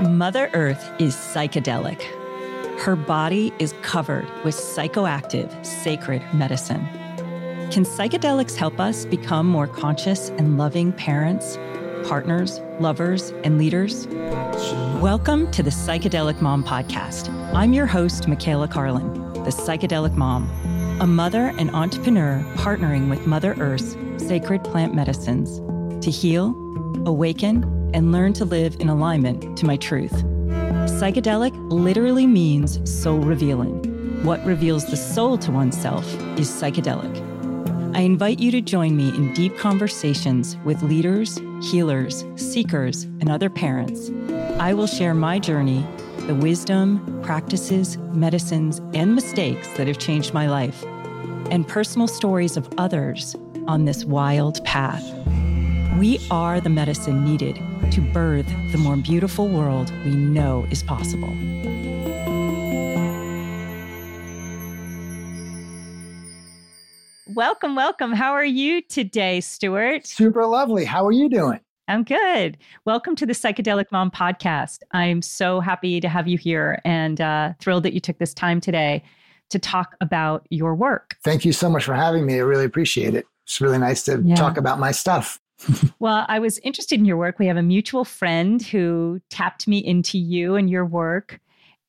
Mother Earth is psychedelic. Her body is covered with psychoactive, sacred medicine. Can psychedelics help us become more conscious and loving parents, partners, lovers, and leaders? Welcome to the Psychedelic Mom Podcast. I'm your host, Michaela Carlin, the Psychedelic Mom, a mother and entrepreneur partnering with Mother Earth's sacred plant medicines to heal, awaken, and learn to live in alignment to my truth. Psychedelic literally means soul revealing. What reveals the soul to oneself is psychedelic. I invite you to join me in deep conversations with leaders, healers, seekers, and other parents. I will share my journey, the wisdom, practices, medicines, and mistakes that have changed my life, and personal stories of others on this wild path. We are the medicine needed to birth the more beautiful world we know is possible. Welcome, welcome. How are you today, Stuart? Super lovely. How are you doing? I'm good. Welcome to the Psychedelic Mom podcast. I'm so happy to have you here and uh, thrilled that you took this time today to talk about your work. Thank you so much for having me. I really appreciate it. It's really nice to yeah. talk about my stuff. Well, I was interested in your work. We have a mutual friend who tapped me into you and your work.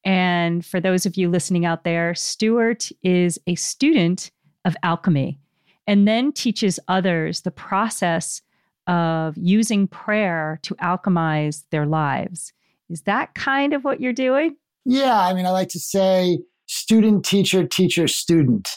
And for those of you listening out there, Stuart is a student of alchemy and then teaches others the process of using prayer to alchemize their lives. Is that kind of what you're doing? Yeah. I mean, I like to say student, teacher, teacher, student.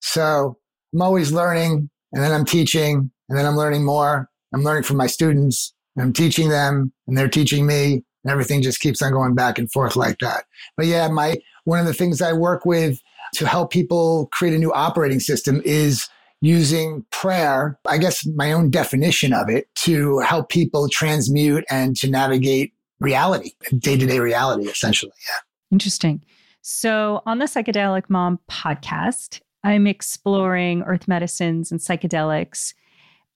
So I'm always learning and then I'm teaching and then I'm learning more. I'm learning from my students. I'm teaching them and they're teaching me and everything just keeps on going back and forth like that. But yeah, my, one of the things I work with to help people create a new operating system is using prayer, I guess my own definition of it to help people transmute and to navigate reality, day to day reality, essentially. Yeah. Interesting. So on the Psychedelic Mom podcast, I'm exploring earth medicines and psychedelics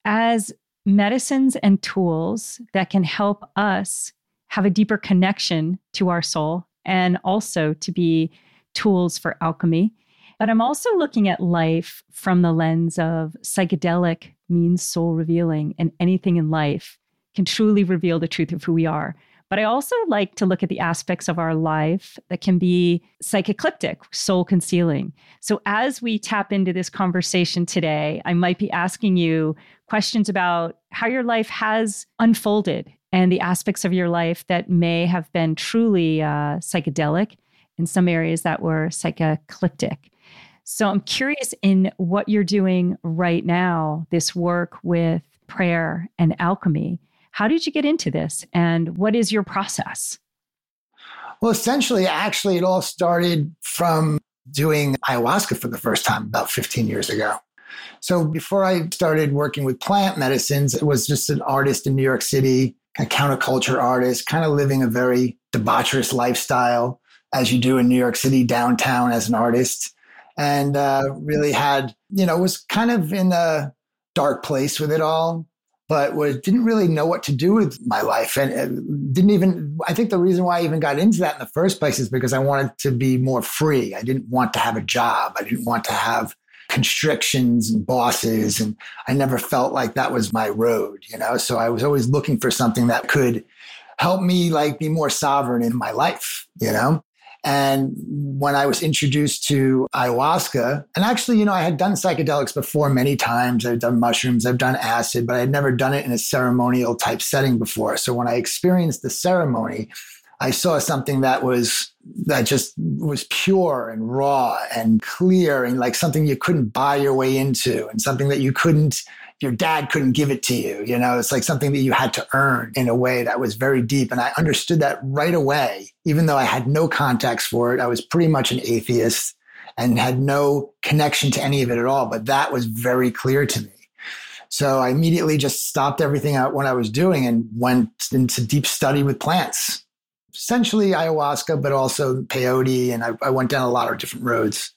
as medicines and tools that can help us have a deeper connection to our soul and also to be tools for alchemy. But I'm also looking at life from the lens of psychedelic means soul revealing, and anything in life can truly reveal the truth of who we are. But I also like to look at the aspects of our life that can be psychecliptic, soul concealing. So as we tap into this conversation today, I might be asking you questions about how your life has unfolded and the aspects of your life that may have been truly uh, psychedelic in some areas that were psychecliptic. So I'm curious in what you're doing right now, this work with prayer and alchemy. How did you get into this and what is your process? Well, essentially, actually, it all started from doing ayahuasca for the first time about 15 years ago. So before I started working with plant medicines, it was just an artist in New York City, a counterculture artist, kind of living a very debaucherous lifestyle as you do in New York City downtown as an artist. And uh, really had, you know, was kind of in a dark place with it all, but was, didn't really know what to do with my life. And uh, didn't even, I think the reason why I even got into that in the first place is because I wanted to be more free. I didn't want to have a job. I didn't want to have constrictions and bosses. And I never felt like that was my road, you know? So I was always looking for something that could help me like be more sovereign in my life, you know? And when I was introduced to ayahuasca, and actually, you know, I had done psychedelics before many times. I've done mushrooms, I've done acid, but I had never done it in a ceremonial type setting before. So when I experienced the ceremony, I saw something that was that just was pure and raw and clear and like something you couldn't buy your way into and something that you couldn't your dad couldn't give it to you you know? It's like something that you had to earn in a way that was very deep. And i understood that right away even though i had no context for it. I was pretty much an atheist and had no connection to any of it at all but that was very clear to me. So i immediately just stopped everything out what i was doing and went into deep study with plants essentially ayahuasca, but also peyote. And I, I went down a lot of different roads.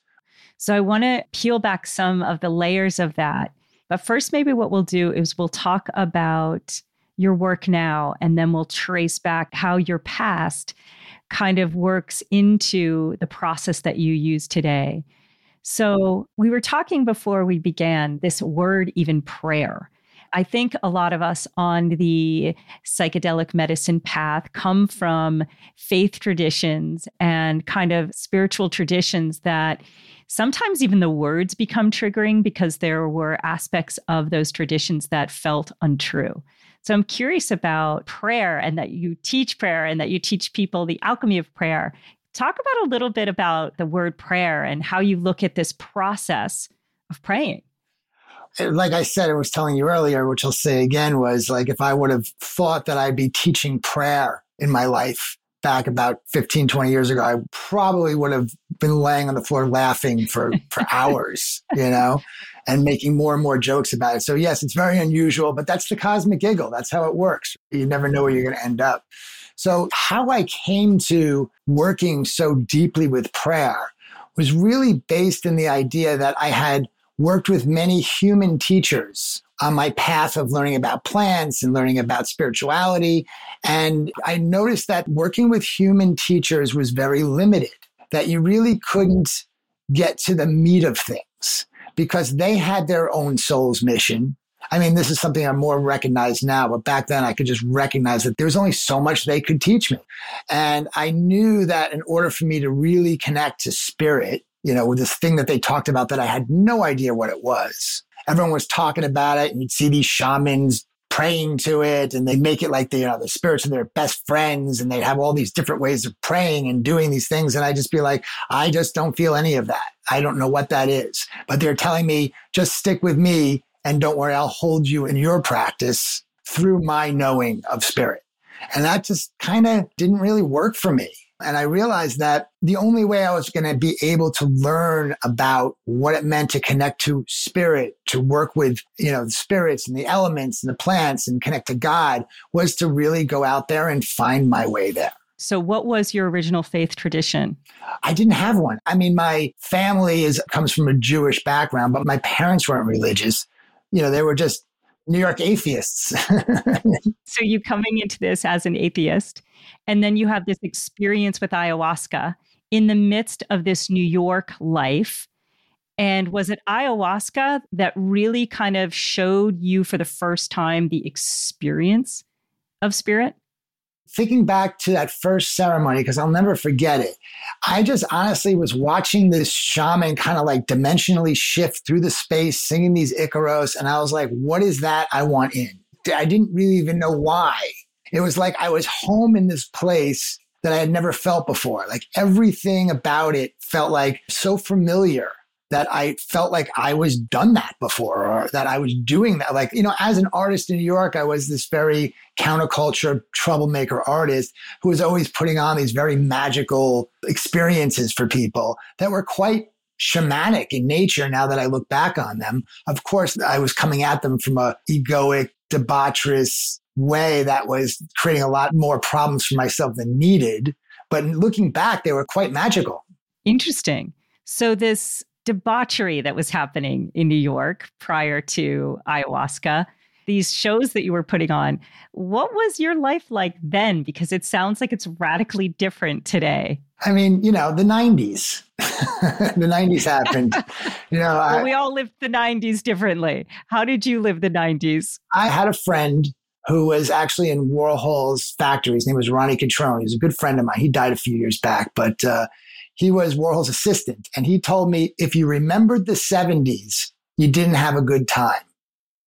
So I want to peel back some of the layers of that. But first, maybe what we'll do is we'll talk about your work now, and then we'll trace back how your past kind of works into the process that you use today. So, we were talking before we began this word, even prayer. I think a lot of us on the psychedelic medicine path come from faith traditions and kind of spiritual traditions that sometimes even the words become triggering because there were aspects of those traditions that felt untrue. So I'm curious about prayer and that you teach prayer and that you teach people the alchemy of prayer. Talk about a little bit about the word prayer and how you look at this process of praying like I said, I was telling you earlier, which I'll say again, was like if I would have thought that I'd be teaching prayer in my life back about 15, 20 years ago, I probably would have been laying on the floor laughing for, for hours, you know, and making more and more jokes about it. So, yes, it's very unusual, but that's the cosmic giggle. That's how it works. You never know where you're going to end up. So, how I came to working so deeply with prayer was really based in the idea that I had worked with many human teachers on my path of learning about plants and learning about spirituality. And I noticed that working with human teachers was very limited, that you really couldn't get to the meat of things because they had their own soul's mission. I mean, this is something I'm more recognized now, but back then I could just recognize that there was only so much they could teach me. And I knew that in order for me to really connect to spirit, you know, this thing that they talked about that I had no idea what it was. Everyone was talking about it, and you'd see these shamans praying to it, and they make it like they, the spirits are their best friends, and they have all these different ways of praying and doing these things. And I just be like, I just don't feel any of that. I don't know what that is. But they're telling me, just stick with me, and don't worry, I'll hold you in your practice through my knowing of spirit. And that just kind of didn't really work for me. And I realized that the only way I was going to be able to learn about what it meant to connect to spirit, to work with, you know, the spirits and the elements and the plants and connect to God was to really go out there and find my way there. So what was your original faith tradition? I didn't have one. I mean, my family is comes from a Jewish background, but my parents weren't religious. You know, they were just New York atheists. so you coming into this as an atheist, and then you have this experience with ayahuasca in the midst of this New York life. And was it ayahuasca that really kind of showed you for the first time the experience of spirit? Thinking back to that first ceremony, because I'll never forget it, I just honestly was watching this shaman kind of like dimensionally shift through the space, singing these Icaros. And I was like, what is that I want in? I didn't really even know why. It was like I was home in this place that I had never felt before. Like everything about it felt like so familiar that I felt like I was done that before or that I was doing that. Like, you know, as an artist in New York, I was this very counterculture troublemaker artist who was always putting on these very magical experiences for people that were quite shamanic in nature now that I look back on them. Of course, I was coming at them from a egoic, debaucherous way that was creating a lot more problems for myself than needed. But looking back, they were quite magical. Interesting. So this debauchery that was happening in New York prior to ayahuasca, these shows that you were putting on. What was your life like then? Because it sounds like it's radically different today. I mean, you know, the 90s. the 90s happened. You know, well, I, we all lived the 90s differently. How did you live the 90s? I had a friend who was actually in Warhol's factory. His name was Ronnie Cutrone. was a good friend of mine. He died a few years back, but uh, he was Warhol's assistant. And he told me if you remembered the 70s, you didn't have a good time.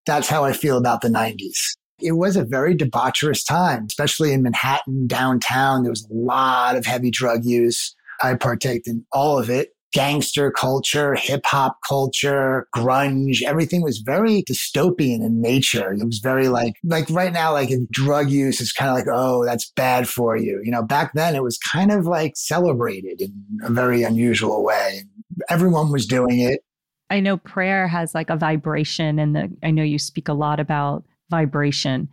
That's how I feel about the 90s. It was a very debaucherous time, especially in Manhattan, downtown. There was a lot of heavy drug use. I partaked in all of it gangster culture, hip hop culture, grunge. Everything was very dystopian in nature. It was very like, like right now, like drug use is kind of like, oh, that's bad for you. You know, back then it was kind of like celebrated in a very unusual way. Everyone was doing it. I know prayer has like a vibration, and the, I know you speak a lot about vibration.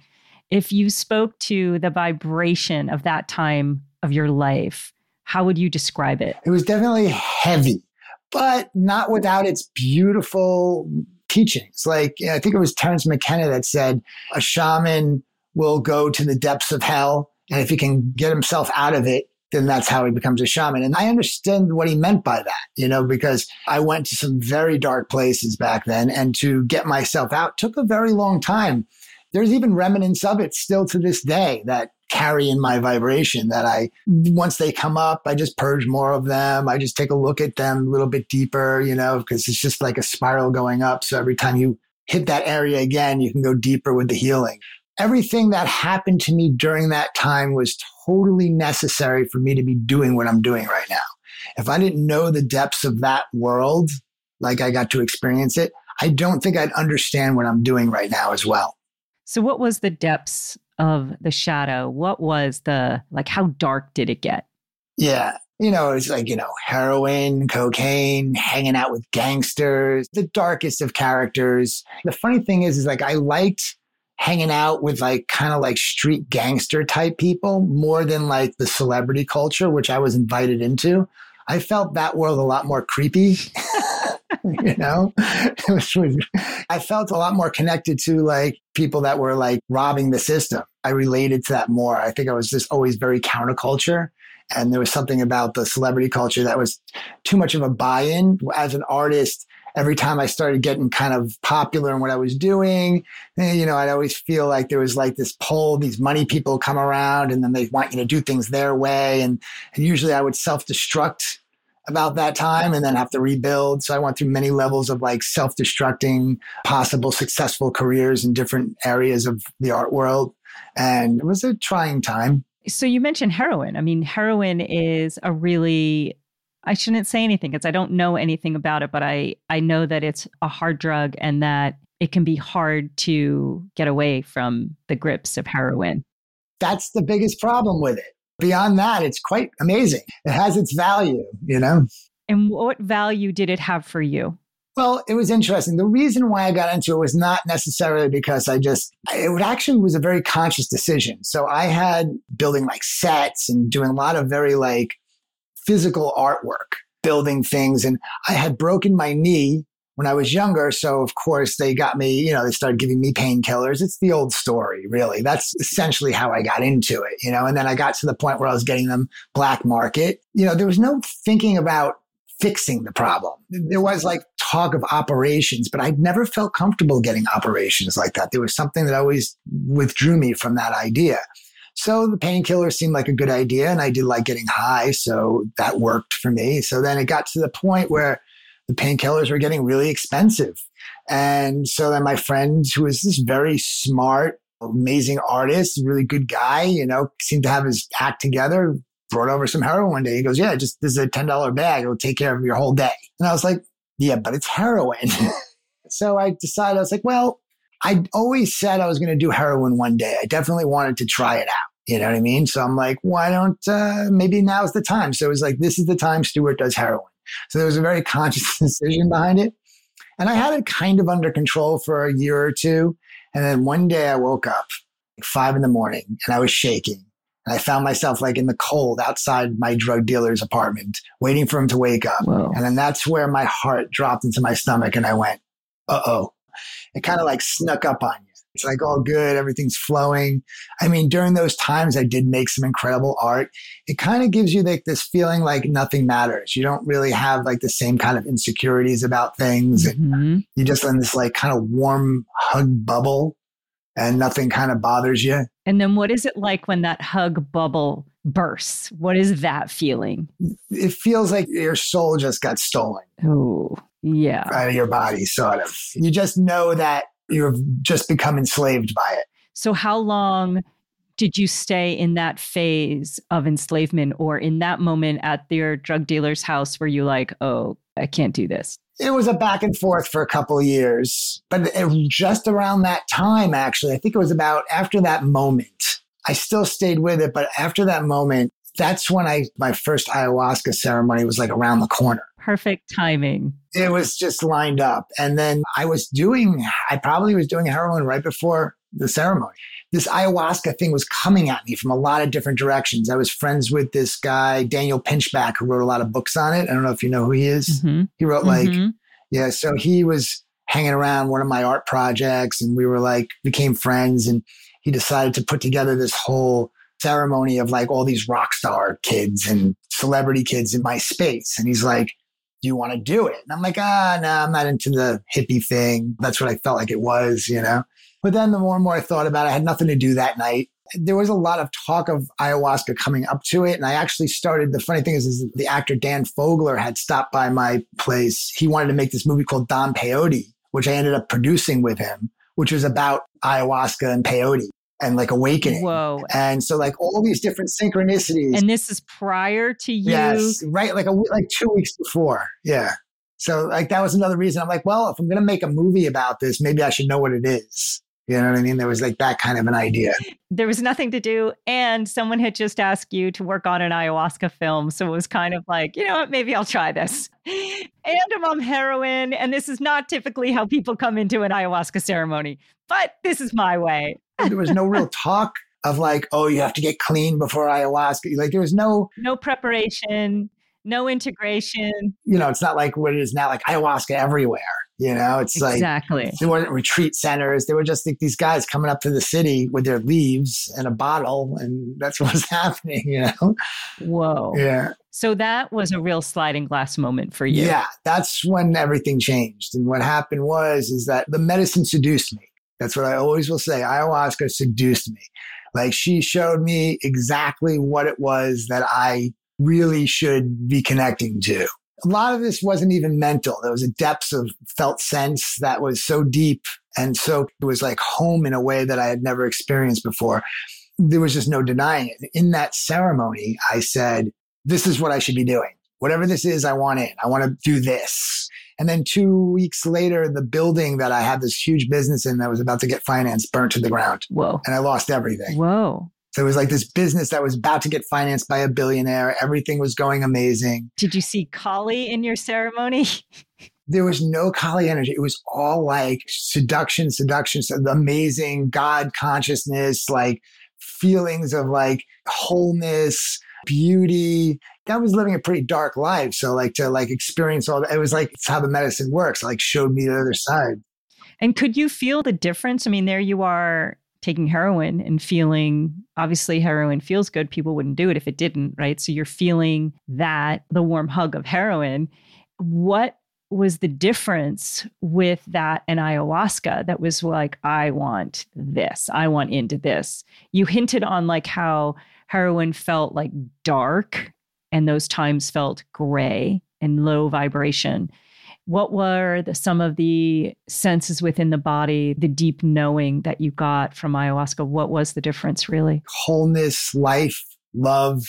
If you spoke to the vibration of that time of your life, how would you describe it? It was definitely heavy, but not without its beautiful teachings. Like, I think it was Terence McKenna that said, a shaman will go to the depths of hell. And if he can get himself out of it, then that's how he becomes a shaman. And I understand what he meant by that, you know, because I went to some very dark places back then and to get myself out took a very long time. There's even remnants of it still to this day that carry in my vibration that I, once they come up, I just purge more of them. I just take a look at them a little bit deeper, you know, because it's just like a spiral going up. So every time you hit that area again, you can go deeper with the healing. Everything that happened to me during that time was totally necessary for me to be doing what I'm doing right now. If I didn't know the depths of that world, like I got to experience it, I don't think I'd understand what I'm doing right now as well. So, what was the depths of the shadow? What was the, like, how dark did it get? Yeah. You know, it's like, you know, heroin, cocaine, hanging out with gangsters, the darkest of characters. The funny thing is, is like, I liked hanging out with like kind of like street gangster type people more than like the celebrity culture, which I was invited into. I felt that world a lot more creepy. you know, I felt a lot more connected to like people that were like robbing the system. I related to that more. I think I was just always very counterculture. And there was something about the celebrity culture that was too much of a buy in. As an artist, every time I started getting kind of popular in what I was doing, eh, you know, I'd always feel like there was like this pull, these money people come around and then they want you to do things their way. And, and usually I would self destruct about that time and then have to rebuild. So I went through many levels of like self destructing possible successful careers in different areas of the art world. And it was a trying time. So you mentioned heroin. I mean, heroin is a really I shouldn't say anything because I don't know anything about it, but I I know that it's a hard drug and that it can be hard to get away from the grips of heroin. That's the biggest problem with it beyond that, it's quite amazing. It has its value, you know? And what value did it have for you? Well, it was interesting. The reason why I got into it was not necessarily because I just, it actually was a very conscious decision. So I had building like sets and doing a lot of very like physical artwork, building things. And I had broken my knee when I was younger. So of course they got me, you know, they started giving me painkillers. It's the old story, really. That's essentially how I got into it, you know, and then I got to the point where I was getting them black market. You know, there was no thinking about fixing the problem. There was like talk of operations, but I'd never felt comfortable getting operations like that. There was something that always withdrew me from that idea. So the painkiller seemed like a good idea and I did like getting high. So that worked for me. So then it got to the point where the painkillers were getting really expensive. And so then my friend, who was this very smart, amazing artist, really good guy, you know, seemed to have his act together, brought over some heroin one day. He goes, Yeah, just this is a $10 bag. It'll take care of your whole day. And I was like, Yeah, but it's heroin. so I decided, I was like, Well, I always said I was going to do heroin one day. I definitely wanted to try it out. You know what I mean? So I'm like, why don't, uh, maybe now's the time. So it was like, this is the time Stuart does heroin. So there was a very conscious decision behind it. And I had it kind of under control for a year or two. And then one day I woke up like five in the morning and I was shaking. And I found myself like in the cold outside my drug dealer's apartment, waiting for him to wake up. Whoa. And then that's where my heart dropped into my stomach and I went, uh oh. It kind of like snuck up on you. It's like all good, everything's flowing. I mean, during those times, I did make some incredible art. It kind of gives you like this feeling like nothing matters. You don't really have like the same kind of insecurities about things. Mm-hmm. You're just in this like kind of warm hug bubble and nothing kind of bothers you. And then what is it like when that hug bubble bursts? What is that feeling? It feels like your soul just got stolen. Oh, yeah. Out of your body, sort of. You just know that you've just become enslaved by it. So, how long did you stay in that phase of enslavement or in that moment at your drug dealer's house where you like, oh, I can't do this? It was a back and forth for a couple of years. But it, just around that time, actually, I think it was about after that moment, I still stayed with it. But after that moment, that's when I, my first ayahuasca ceremony was like around the corner perfect timing. It was just lined up. And then I was doing, I probably was doing heroin right before the ceremony. This ayahuasca thing was coming at me from a lot of different directions. I was friends with this guy, Daniel Pinchbeck, who wrote a lot of books on it. I don't know if you know who he is. Mm-hmm. He wrote like, mm-hmm. yeah, so he was hanging around one of my art projects and we were like, became friends. And he decided to put together this whole ceremony of like all these rock star kids and celebrity kids in my space. And he's like, do you want to do it? And I'm like, ah, no, I'm not into the hippie thing. That's what I felt like it was, you know? But then the more and more I thought about it, I had nothing to do that night. There was a lot of talk of ayahuasca coming up to it. And I actually started, the funny thing is, is the actor Dan Fogler had stopped by my place. He wanted to make this movie called Don Peyote, which I ended up producing with him, which was about ayahuasca and peyote and like awakening. Whoa. And so like all these different synchronicities. And this is prior to you. Yes, right. Like a like two weeks before. Yeah. So like that was another reason I'm like, well, if I'm gonna make a movie about this, maybe I should know what it is. You know what I mean? There was like that kind of an idea. There was nothing to do. And someone had just asked you to work on an ayahuasca film. So it was kind of like, you know what, maybe I'll try this. And I'm on heroin. And this is not typically how people come into an ayahuasca ceremony, but this is my way. there was no real talk of like, oh, you have to get clean before ayahuasca. Like there was no no preparation, no integration. You know, it's not like what it is now, like ayahuasca everywhere. You know, it's like exactly. There weren't retreat centers. They were just like these guys coming up to the city with their leaves and a bottle, and that's what was happening. You know. Whoa. Yeah. So that was a real sliding glass moment for you. Yeah, that's when everything changed. And what happened was is that the medicine seduced me. That's what I always will say. Ayahuasca seduced me. Like she showed me exactly what it was that I really should be connecting to. A lot of this wasn't even mental. There was a depth of felt sense that was so deep. And so it was like home in a way that I had never experienced before. There was just no denying it. In that ceremony, I said, this is what I should be doing. Whatever this is, I want it. I want to do this. And then two weeks later, the building that I had this huge business in that was about to get financed burnt to the ground. Whoa. And I lost everything. Whoa. So it was like this business that was about to get financed by a billionaire. Everything was going amazing. Did you see Kali in your ceremony? there was no Kali energy. It was all like seduction, seduction, amazing God consciousness, like feelings of like wholeness, beauty. I was living a pretty dark life. So like to like experience all that, it was like it's how the medicine works. Like showed me the other side. And could you feel the difference? I mean, there you are taking heroin and feeling obviously heroin feels good. People wouldn't do it if it didn't, right? So you're feeling that the warm hug of heroin. What was the difference with that and ayahuasca that was like, I want this, I want into this? You hinted on like how heroin felt like dark and those times felt gray and low vibration. What were the, some of the senses within the body, the deep knowing that you got from ayahuasca? What was the difference really? Wholeness, life, love,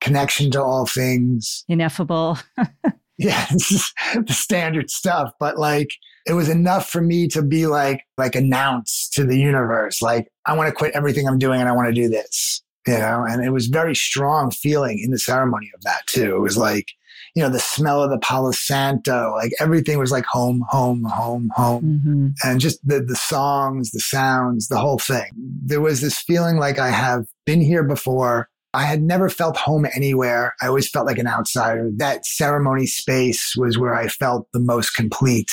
connection to all things. Ineffable. yeah, the standard stuff. But like, it was enough for me to be like, like announce to the universe, like, I want to quit everything I'm doing and I want to do this you know, and it was very strong feeling in the ceremony of that too. It was like, you know, the smell of the Palo Santo, like everything was like home, home, home, home. Mm-hmm. And just the, the songs, the sounds, the whole thing. There was this feeling like I have been here before. I had never felt home anywhere. I always felt like an outsider. That ceremony space was where I felt the most complete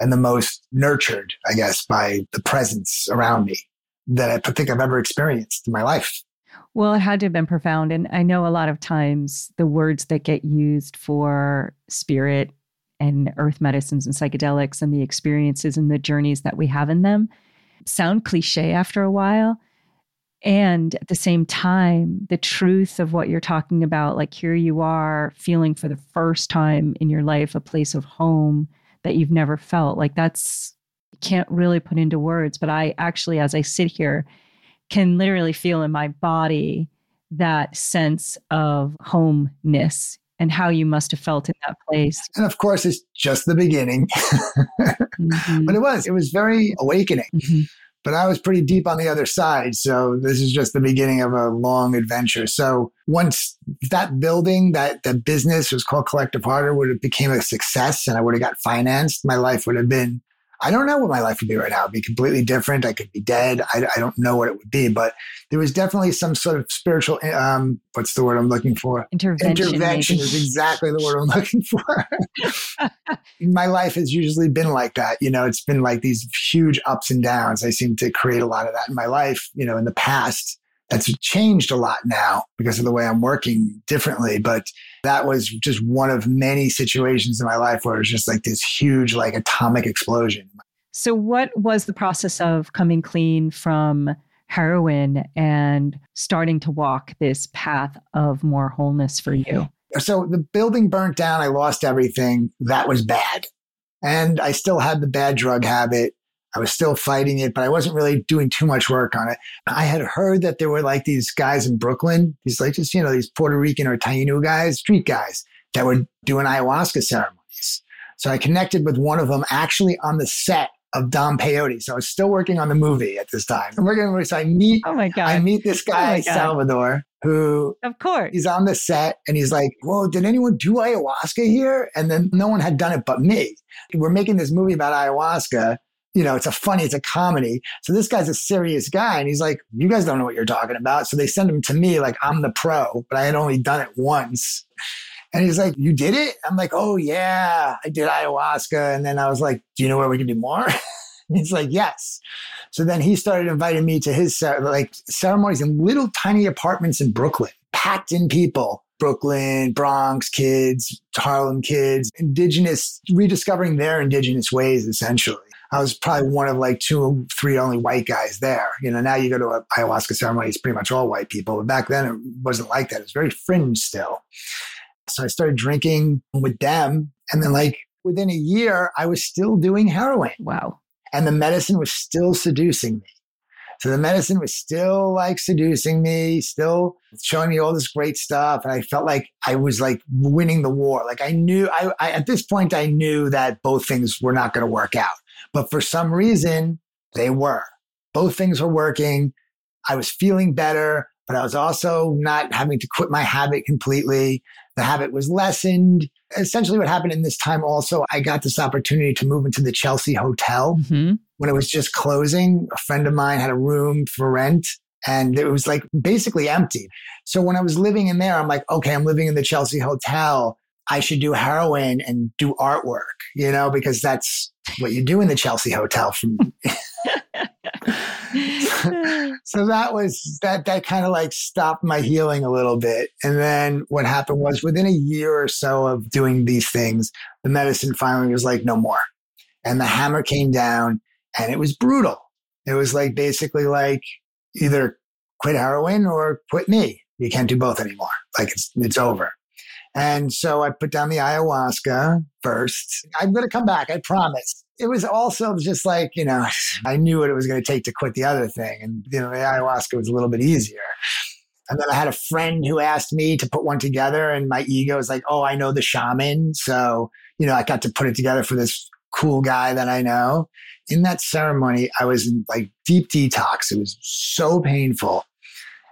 and the most nurtured, I guess, by the presence around me that I think I've ever experienced in my life. Well, it had to have been profound. And I know a lot of times the words that get used for spirit and earth medicines and psychedelics and the experiences and the journeys that we have in them sound cliche after a while. And at the same time, the truth of what you're talking about, like here you are feeling for the first time in your life a place of home that you've never felt. Like that's, can't really put into words. But I actually, as I sit here, can literally feel in my body that sense of homeness and how you must have felt in that place. And of course, it's just the beginning. mm-hmm. But it was, it was very awakening. Mm-hmm. But I was pretty deep on the other side. So this is just the beginning of a long adventure. So once that building, that, that business was called Collective Harder, would have became a success and I would have got financed, my life would have been I don't know what my life would be right now. It'd be completely different. I could be dead. I, I don't know what it would be, but there was definitely some sort of spiritual, um, what's the word I'm looking for? Intervention. Intervention maybe. is exactly the word I'm looking for. my life has usually been like that. You know, it's been like these huge ups and downs. I seem to create a lot of that in my life, you know, in the past. That's changed a lot now because of the way I'm working differently. But that was just one of many situations in my life where it was just like this huge, like atomic explosion. So, what was the process of coming clean from heroin and starting to walk this path of more wholeness for you? So, the building burnt down. I lost everything. That was bad. And I still had the bad drug habit. I was still fighting it, but I wasn't really doing too much work on it. I had heard that there were like these guys in Brooklyn, these like just, you know, these Puerto Rican or Taino guys, street guys that were doing ayahuasca ceremonies. So I connected with one of them actually on the set of Don Peyote. So I was still working on the movie at this time. I'm working on the movie. So I meet, Oh my God. I meet this Oh guy, God. Salvador, who of course. he's on the set and he's like, Whoa, did anyone do ayahuasca here? And then no one had done it but me. We're making this movie about ayahuasca. You know, it's a funny, it's a comedy. So this guy's a serious guy. And he's like, You guys don't know what you're talking about. So they send him to me like I'm the pro, but I had only done it once. And he's like, You did it? I'm like, Oh, yeah, I did ayahuasca. And then I was like, Do you know where we can do more? he's like, Yes. So then he started inviting me to his like ceremonies in little tiny apartments in Brooklyn, packed in people. Brooklyn, Bronx kids, Harlem kids, indigenous, rediscovering their indigenous ways, essentially. I was probably one of like two or three only white guys there. You know, now you go to an ayahuasca ceremony, it's pretty much all white people. But back then it wasn't like that. It was very fringe still. So I started drinking with them. And then like within a year, I was still doing heroin Wow. and the medicine was still seducing me. So the medicine was still like seducing me, still showing me all this great stuff. And I felt like I was like winning the war. Like I knew, I, I at this point, I knew that both things were not going to work out. But for some reason, they were. Both things were working. I was feeling better, but I was also not having to quit my habit completely. The habit was lessened. Essentially, what happened in this time also, I got this opportunity to move into the Chelsea Hotel hmm when it was just closing, a friend of mine had a room for rent and it was like basically empty. So when I was living in there, I'm like, okay, I'm living in the Chelsea Hotel. I should do heroin and do artwork, you know, because that's what you do in the Chelsea Hotel. From so that was that that kind of like stopped my healing a little bit. And then what happened was within a year or so of doing these things, the medicine finally was like, no more. And the hammer came down and it was brutal. It was like basically like either quit heroin or quit me. You can't do both anymore. Like it's it's over. And so I put down the ayahuasca first. I'm going to come back. I promise. It was also just like, you know, I knew what it was going to take to quit the other thing. And, you know, the ayahuasca was a little bit easier. And then I had a friend who asked me to put one together, and my ego was like, oh, I know the shaman. So, you know, I got to put it together for this cool guy that I know. In that ceremony, I was in like deep detox. It was so painful.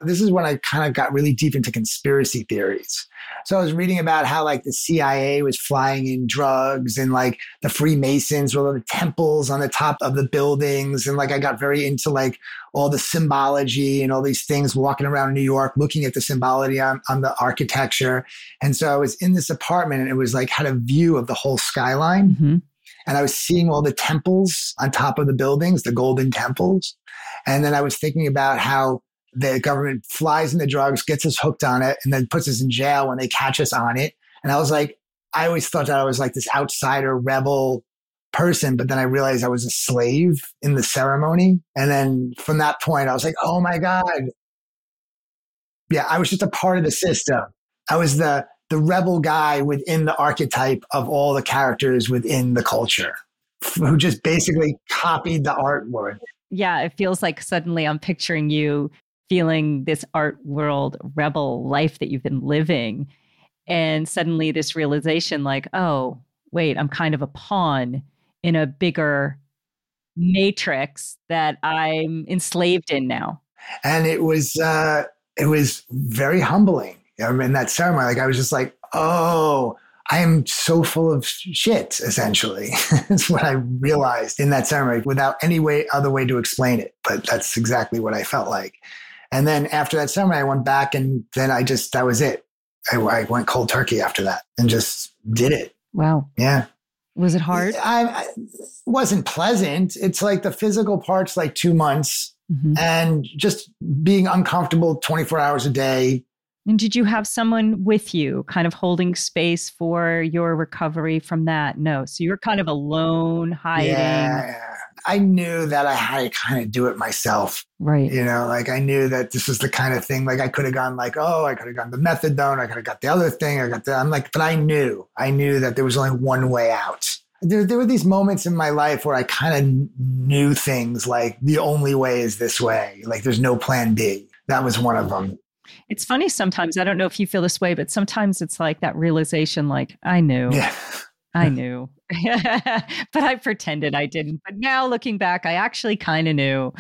This is when I kind of got really deep into conspiracy theories. So I was reading about how like the CIA was flying in drugs and like the Freemasons were the temples on the top of the buildings. And like I got very into like all the symbology and all these things walking around New York, looking at the symbology on, on the architecture. And so I was in this apartment and it was like had a view of the whole skyline. hmm And I was seeing all the temples on top of the buildings, the golden temples. And then I was thinking about how the government flies in the drugs, gets us hooked on it, and then puts us in jail when they catch us on it. And I was like, I always thought that I was like this outsider rebel person, but then I realized I was a slave in the ceremony. And then from that point, I was like, oh my God. Yeah, I was just a part of the system. I was the the rebel guy within the archetype of all the characters within the culture who just basically copied the artwork. Yeah, it feels like suddenly I'm picturing you feeling this art world rebel life that you've been living. And suddenly this realization, like, oh, wait, I'm kind of a pawn in a bigger matrix that I'm enslaved in now. And it was uh it was very humbling. I mean, that ceremony, like I was just like, oh, I am so full of shit, essentially. that's what I realized in that ceremony without any way, other way to explain it. But that's exactly what I felt like. And then after that ceremony, I went back and then I just, that was it. I, I went cold turkey after that and just did it. Wow. Yeah. Was it hard? I, I it wasn't pleasant. It's like the physical part's like two months mm-hmm. and just being uncomfortable 24 hours a day. And did you have someone with you kind of holding space for your recovery from that? No. So you were kind of alone, hiding. Yeah. I knew that I had to kind of do it myself. Right. You know, like I knew that this was the kind of thing, like I could have gone like, oh, I could have gone the methadone. I could have got the other thing. I got the, I'm like, but I knew, I knew that there was only one way out. There, there were these moments in my life where I kind of knew things like the only way is this way. Like there's no plan B. That was one of them. It's funny sometimes. I don't know if you feel this way, but sometimes it's like that realization, like, I knew. Yeah. I knew, but I pretended I didn't. But now looking back, I actually kind of knew.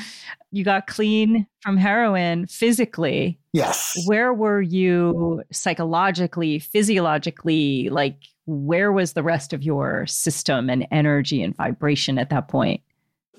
You got clean from heroin physically. Yes. Where were you psychologically, physiologically? Like, where was the rest of your system and energy and vibration at that point?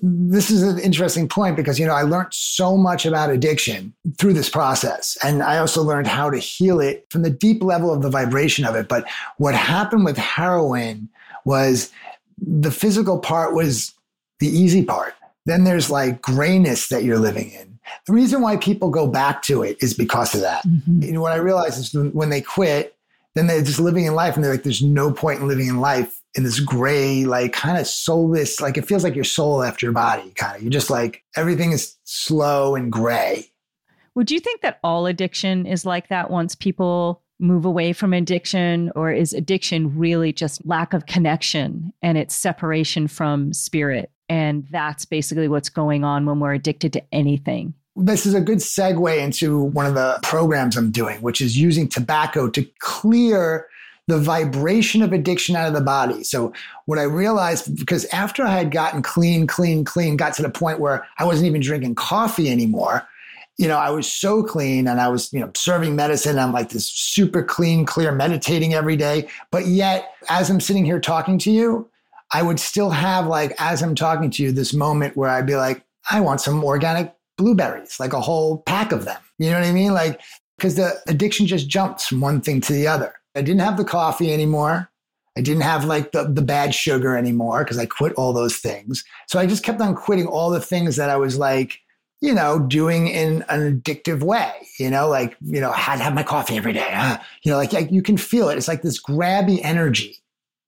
This is an interesting point because you know I learned so much about addiction through this process. And I also learned how to heal it from the deep level of the vibration of it. But what happened with heroin was the physical part was the easy part. Then there's like grayness that you're living in. The reason why people go back to it is because of that. Mm-hmm. you know what I realized is when they quit then they're just living in life and they're like there's no point in living in life in this gray, like kind of soulless, like it feels like your soul left your body, kind of. You're just like everything is slow and gray. Would you think that all addiction is like that once people move away from addiction, or is addiction really just lack of connection and it's separation from spirit? And that's basically what's going on when we're addicted to anything. This is a good segue into one of the programs I'm doing, which is using tobacco to clear the vibration of addiction out of the body. So what I realized, because after I had gotten clean, clean, clean, got to the point where I wasn't even drinking coffee anymore, you know, I was so clean and I was, you know, serving medicine. I'm like this super clean, clear, meditating every day. But yet, as I'm sitting here talking to you, I would still have like, as I'm talking to you, this moment where I'd be like, I want some organic blueberries, like a whole pack of them. You know what I mean? Like, because the addiction just jumps from one thing to the other. I didn't have the coffee anymore. I didn't have like the, the bad sugar anymore because I quit all those things. So I just kept on quitting all the things that I was like, you know, doing in an addictive way, you know, like, you know, I had to have my coffee every day. Huh? You know, like, like you can feel it. It's like this grabby energy,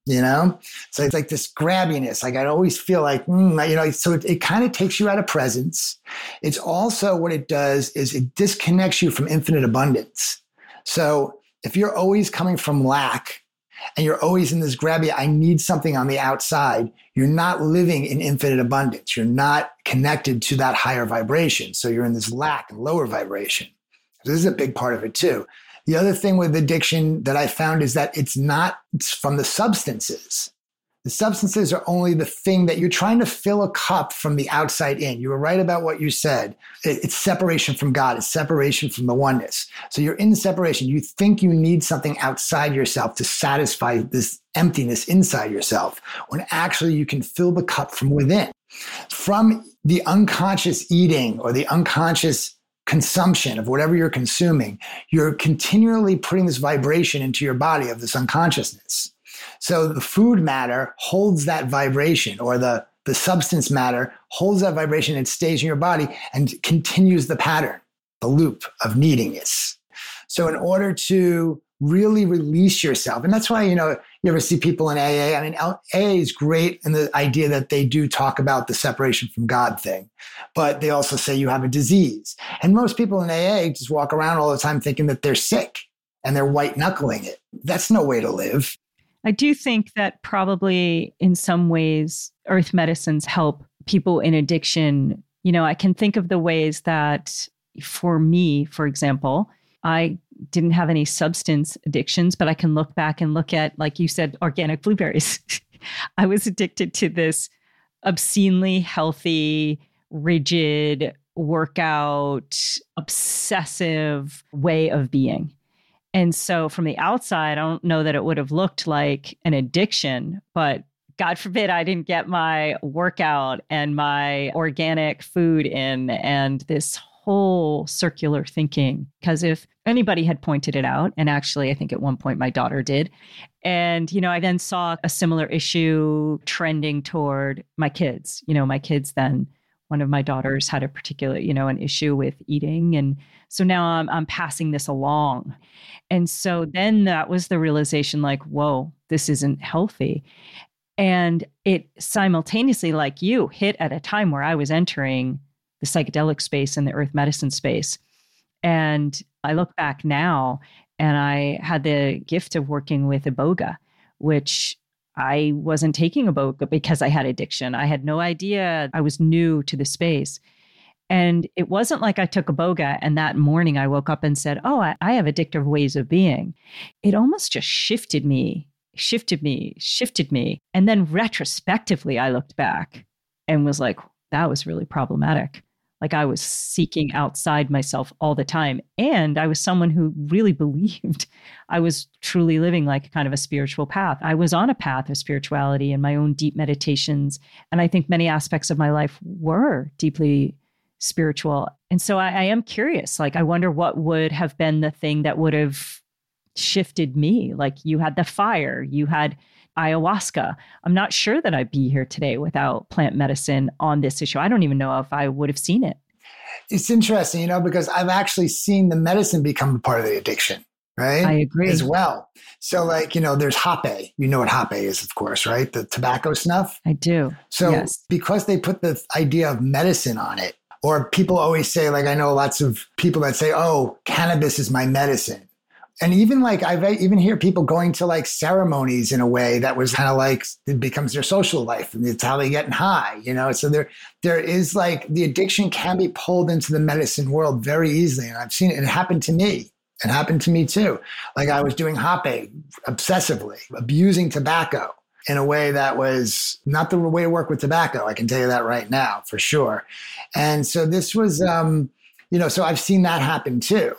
you know? So it's like this grabbiness. Like I always feel like, mm, you know, so it, it kind of takes you out of presence. It's also what it does is it disconnects you from infinite abundance. So if you're always coming from lack and you're always in this grabby, I need something on the outside, you're not living in infinite abundance. You're not connected to that higher vibration. So you're in this lack and lower vibration. This is a big part of it too. The other thing with addiction that I found is that it's not it's from the substances. The substances are only the thing that you're trying to fill a cup from the outside in. You were right about what you said. It's separation from God, it's separation from the oneness. So you're in separation. You think you need something outside yourself to satisfy this emptiness inside yourself, when actually you can fill the cup from within. From the unconscious eating or the unconscious consumption of whatever you're consuming, you're continually putting this vibration into your body of this unconsciousness. So the food matter holds that vibration or the, the substance matter holds that vibration and stays in your body and continues the pattern, the loop of neediness. So in order to really release yourself, and that's why, you know, you ever see people in AA? I mean, AA is great in the idea that they do talk about the separation from God thing, but they also say you have a disease. And most people in AA just walk around all the time thinking that they're sick and they're white knuckling it. That's no way to live. I do think that probably in some ways, earth medicines help people in addiction. You know, I can think of the ways that for me, for example, I didn't have any substance addictions, but I can look back and look at, like you said, organic blueberries. I was addicted to this obscenely healthy, rigid, workout, obsessive way of being. And so from the outside, I don't know that it would have looked like an addiction, but God forbid I didn't get my workout and my organic food in and this whole circular thinking. Because if anybody had pointed it out, and actually, I think at one point my daughter did, and, you know, I then saw a similar issue trending toward my kids. You know, my kids then one of my daughters had a particular, you know, an issue with eating. And so now I'm, I'm passing this along. And so then that was the realization like, whoa, this isn't healthy. And it simultaneously, like you, hit at a time where I was entering the psychedelic space and the earth medicine space. And I look back now and I had the gift of working with Iboga, which I wasn't taking Iboga because I had addiction. I had no idea. I was new to the space. And it wasn't like I took Iboga and that morning I woke up and said, Oh, I, I have addictive ways of being. It almost just shifted me, shifted me, shifted me. And then retrospectively, I looked back and was like, That was really problematic. Like I was seeking outside myself all the time. And I was someone who really believed I was truly living like kind of a spiritual path. I was on a path of spirituality and my own deep meditations. And I think many aspects of my life were deeply spiritual. And so I, I am curious. Like, I wonder what would have been the thing that would have shifted me. Like, you had the fire, you had ayahuasca. I'm not sure that I'd be here today without plant medicine on this issue. I don't even know if I would have seen it. It's interesting, you know, because I've actually seen the medicine become a part of the addiction, right? I agree. As well. So, like, you know, there's hape. You know what hape is, of course, right? The tobacco snuff. I do. So, yes. because they put the idea of medicine on it, or people always say, like, I know lots of people that say, oh, cannabis is my medicine and even like I've even hear people going to like ceremonies in a way that was kind of like it becomes their social life and it's how they getting high, you know. So there there is like the addiction can be pulled into the medicine world very easily, and I've seen it. It happened to me. It happened to me too. Like I was doing hape obsessively, abusing tobacco in a way that was not the way to work with tobacco. I can tell you that right now for sure. And so this was. um you know so i've seen that happen too.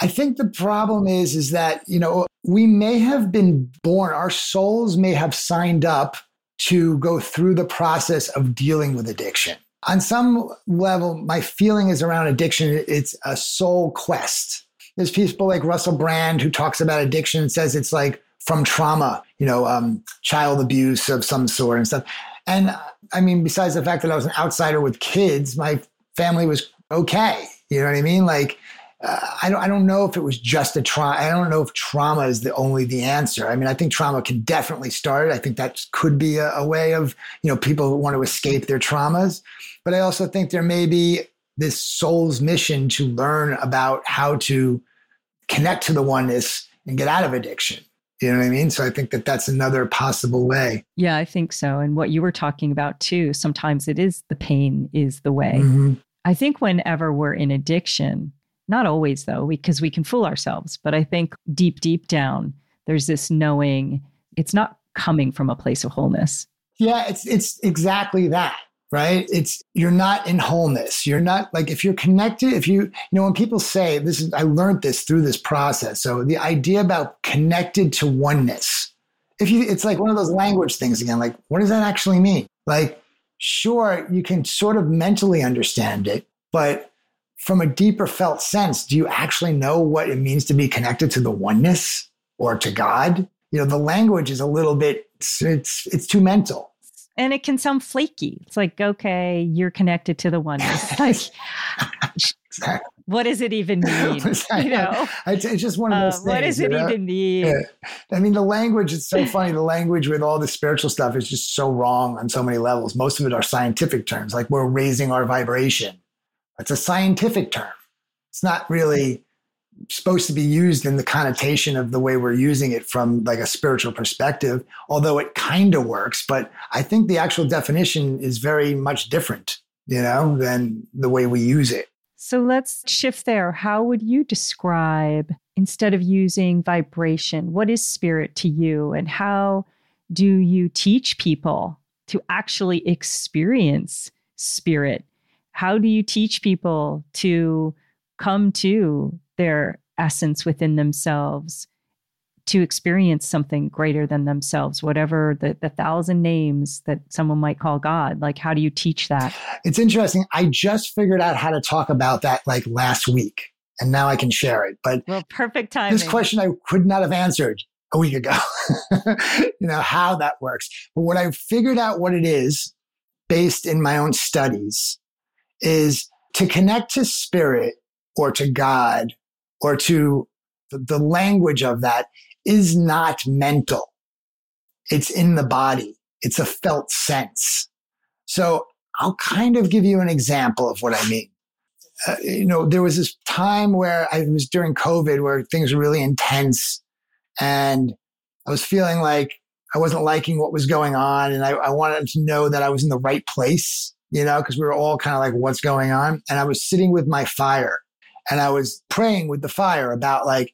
I think the problem is is that you know we may have been born our souls may have signed up to go through the process of dealing with addiction. On some level my feeling is around addiction it's a soul quest. There's people like russell brand who talks about addiction and says it's like from trauma you know um, child abuse of some sort and stuff. And i mean besides the fact that i was an outsider with kids my family was okay you know what I mean? Like, uh, I don't, I don't know if it was just a trauma. I don't know if trauma is the only the answer. I mean, I think trauma can definitely start. it. I think that could be a, a way of, you know, people who want to escape their traumas. But I also think there may be this soul's mission to learn about how to connect to the oneness and get out of addiction. You know what I mean? So I think that that's another possible way. Yeah, I think so. And what you were talking about too, sometimes it is the pain is the way. Mm-hmm. I think whenever we're in addiction, not always though, because we can fool ourselves, but I think deep, deep down, there's this knowing it's not coming from a place of wholeness. Yeah, it's it's exactly that, right? It's you're not in wholeness. You're not like if you're connected, if you you know when people say this is I learned this through this process. So the idea about connected to oneness. If you it's like one of those language things again, like what does that actually mean? Like sure, you can sort of mentally understand it, but from a deeper felt sense, do you actually know what it means to be connected to the oneness or to God? You know, the language is a little bit it's it's, it's too mental. And it can sound flaky. It's like, okay, you're connected to the oneness. like, exactly what does it even mean? you know, it's just one of those uh, things. What does it know? even mean? Yeah. I mean, the language, it's so funny. The language with all the spiritual stuff is just so wrong on so many levels. Most of it are scientific terms, like we're raising our vibration. It's a scientific term. It's not really supposed to be used in the connotation of the way we're using it from like a spiritual perspective, although it kind of works. But I think the actual definition is very much different, you know, than the way we use it. So let's shift there. How would you describe, instead of using vibration, what is spirit to you? And how do you teach people to actually experience spirit? How do you teach people to come to their essence within themselves to experience something greater than themselves, whatever the, the thousand names that someone might call God. Like, how do you teach that? It's interesting. I just figured out how to talk about that like last week, and now I can share it. But well, perfect time. This question I could not have answered a week ago, you know, how that works. But what I figured out what it is based in my own studies is to connect to spirit or to God or to the, the language of that is not mental. It's in the body. It's a felt sense. So I'll kind of give you an example of what I mean. Uh, you know, there was this time where I was during COVID where things were really intense and I was feeling like I wasn't liking what was going on. And I, I wanted to know that I was in the right place, you know, because we were all kind of like, what's going on? And I was sitting with my fire and I was praying with the fire about like,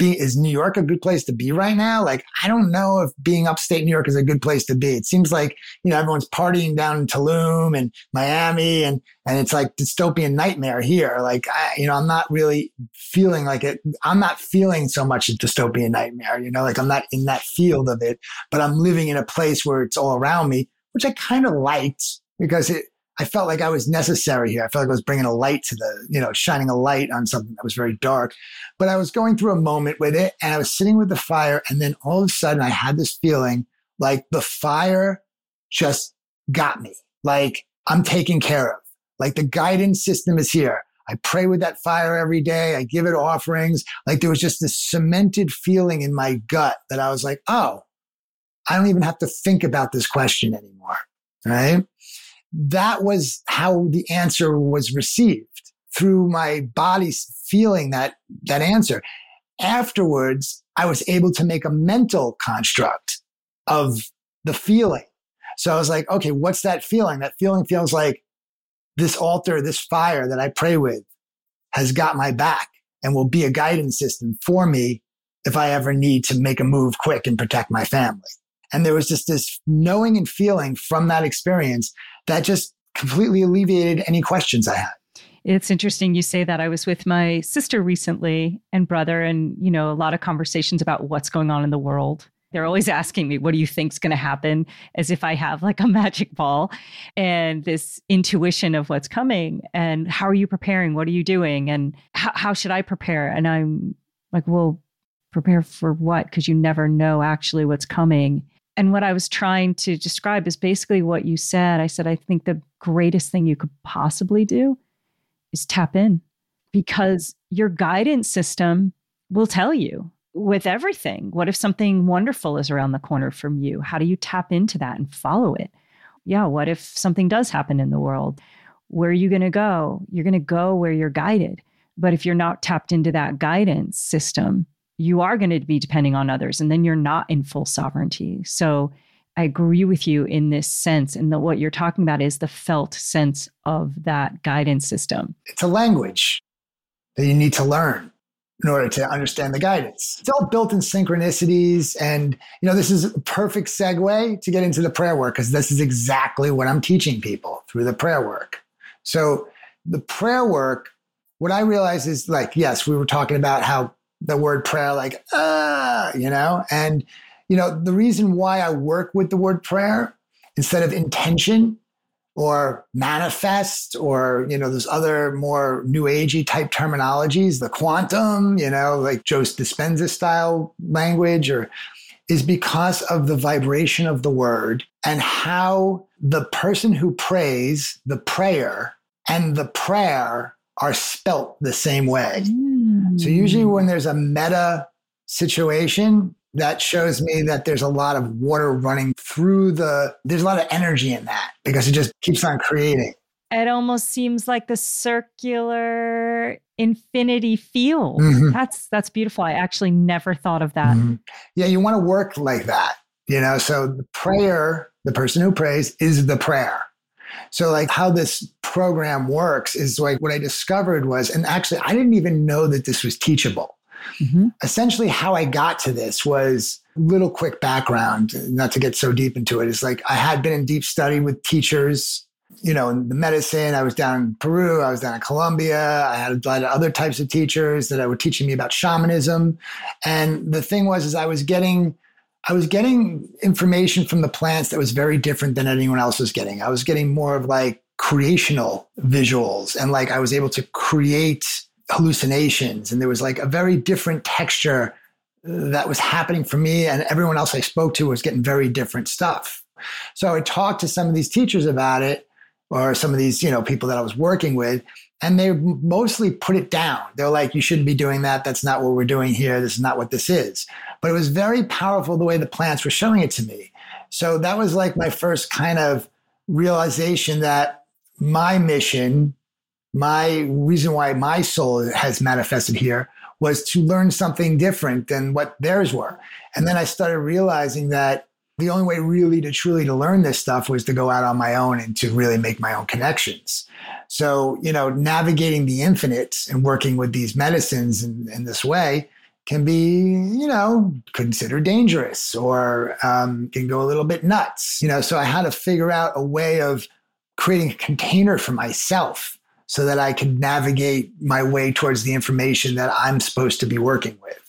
is New York a good place to be right now? Like, I don't know if being upstate New York is a good place to be. It seems like, you know, everyone's partying down in Tulum and Miami and, and it's like dystopian nightmare here. Like, I, you know, I'm not really feeling like it. I'm not feeling so much a dystopian nightmare, you know, like I'm not in that field of it, but I'm living in a place where it's all around me, which I kind of liked because it, I felt like I was necessary here. I felt like I was bringing a light to the, you know, shining a light on something that was very dark. But I was going through a moment with it and I was sitting with the fire. And then all of a sudden I had this feeling like the fire just got me. Like I'm taken care of. Like the guidance system is here. I pray with that fire every day. I give it offerings. Like there was just this cemented feeling in my gut that I was like, oh, I don't even have to think about this question anymore. Right that was how the answer was received through my body feeling that, that answer. Afterwards, I was able to make a mental construct of the feeling. So I was like, okay, what's that feeling? That feeling feels like this altar, this fire that I pray with has got my back and will be a guidance system for me if I ever need to make a move quick and protect my family. And there was just this knowing and feeling from that experience that just completely alleviated any questions I had. It's interesting you say that. I was with my sister recently and brother, and you know, a lot of conversations about what's going on in the world. They're always asking me, what do you think's going to happen? As if I have like a magic ball and this intuition of what's coming. And how are you preparing? What are you doing? And how, how should I prepare? And I'm like, well, prepare for what? Because you never know actually what's coming. And what I was trying to describe is basically what you said. I said, I think the greatest thing you could possibly do is tap in because your guidance system will tell you with everything. What if something wonderful is around the corner from you? How do you tap into that and follow it? Yeah, what if something does happen in the world? Where are you going to go? You're going to go where you're guided. But if you're not tapped into that guidance system, you are going to be depending on others and then you're not in full sovereignty. So I agree with you in this sense. And what you're talking about is the felt sense of that guidance system. It's a language that you need to learn in order to understand the guidance. It's all built in synchronicities. And, you know, this is a perfect segue to get into the prayer work because this is exactly what I'm teaching people through the prayer work. So the prayer work, what I realize is like, yes, we were talking about how the word prayer like ah you know and you know the reason why i work with the word prayer instead of intention or manifest or you know those other more new agey type terminologies the quantum you know like joe dispenza style language or is because of the vibration of the word and how the person who prays the prayer and the prayer are spelt the same way. Mm. So usually when there's a meta situation, that shows me that there's a lot of water running through the there's a lot of energy in that because it just keeps on creating. It almost seems like the circular infinity field. Mm-hmm. That's that's beautiful. I actually never thought of that. Mm-hmm. Yeah, you want to work like that. You know, so the prayer, the person who prays is the prayer. So, like, how this program works is like what I discovered was, and actually, I didn't even know that this was teachable. Mm-hmm. Essentially, how I got to this was little quick background, not to get so deep into it, is like I had been in deep study with teachers you know, in the medicine. I was down in Peru. I was down in Colombia. I had a lot of other types of teachers that were teaching me about shamanism. And the thing was, is I was getting, I was getting information from the plants that was very different than anyone else was getting. I was getting more of like creational visuals and like I was able to create hallucinations. And there was like a very different texture that was happening for me. And everyone else I spoke to was getting very different stuff. So I talked to some of these teachers about it or some of these, you know, people that I was working with, and they mostly put it down. They're like, you shouldn't be doing that. That's not what we're doing here. This is not what this is. But it was very powerful the way the plants were showing it to me. So that was like my first kind of realization that my mission, my reason why my soul has manifested here was to learn something different than what theirs were. And then I started realizing that the only way really to truly to learn this stuff was to go out on my own and to really make my own connections. So you know navigating the infinite and working with these medicines in, in this way can be you know considered dangerous or um, can go a little bit nuts you know? So i had to figure out a way of creating a container for myself so that i could navigate my way towards the information that i'm supposed to be working with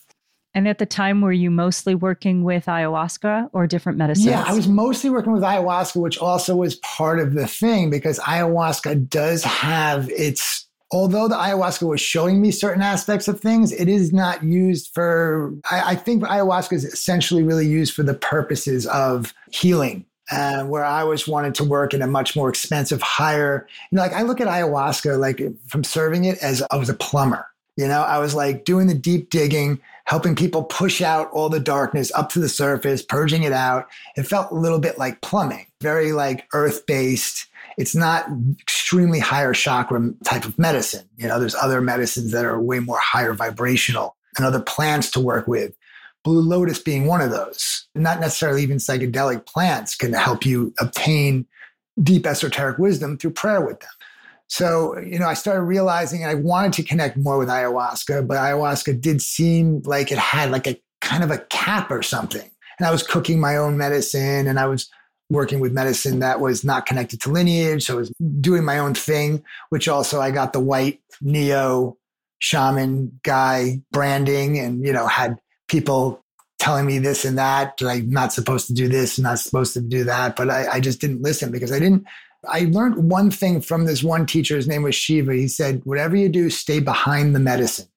and at the time, were you mostly working with ayahuasca or different medicines? Yeah, I was mostly working with ayahuasca, which also was part of the thing because ayahuasca does have its although the ayahuasca was showing me certain aspects of things, it is not used for, I, I think ayahuasca is essentially really used for the purposes of healing. Uh, where I always wanted to work in a much more expensive, higher, you know, like I look at ayahuasca, like from serving it as I was a plumber. You know, I was like doing the deep digging, helping people push out all the darkness up to the surface, purging it out. It felt a little bit like plumbing, very like earth based. It's not extremely higher chakra type of medicine. You know, there's other medicines that are way more higher vibrational and other plants to work with. Blue lotus being one of those. Not necessarily even psychedelic plants can help you obtain deep esoteric wisdom through prayer with them. So, you know, I started realizing I wanted to connect more with ayahuasca, but ayahuasca did seem like it had like a kind of a cap or something. And I was cooking my own medicine and I was working with medicine that was not connected to lineage. So I was doing my own thing, which also I got the white neo shaman guy branding and, you know, had people telling me this and that, like not supposed to do this, not supposed to do that. But I, I just didn't listen because I didn't I learned one thing from this one teacher. His name was Shiva. He said, whatever you do, stay behind the medicine.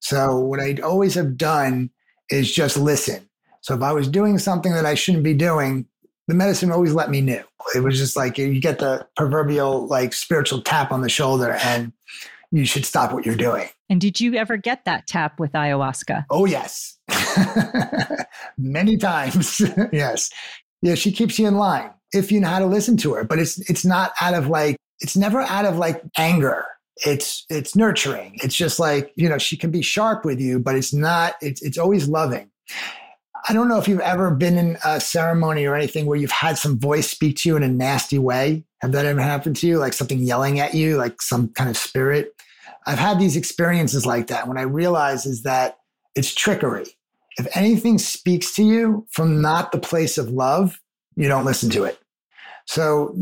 So what I'd always have done is just listen. So if I was doing something that I shouldn't be doing, the medicine always let me know. It was just like you get the proverbial like spiritual tap on the shoulder and you should stop what you're doing. And did you ever get that tap with ayahuasca? Oh, yes. Many times. yes. Yeah, she keeps you in line if you know how to listen to her. But it's it's not out of like it's never out of like anger. It's it's nurturing. It's just like you know she can be sharp with you, but it's not. It's it's always loving. I don't know if you've ever been in a ceremony or anything where you've had some voice speak to you in a nasty way. Have that ever happened to you? Like something yelling at you, like some kind of spirit? I've had these experiences like that when I realize is that it's trickery. If anything speaks to you from not the place of love, you don't listen to it. So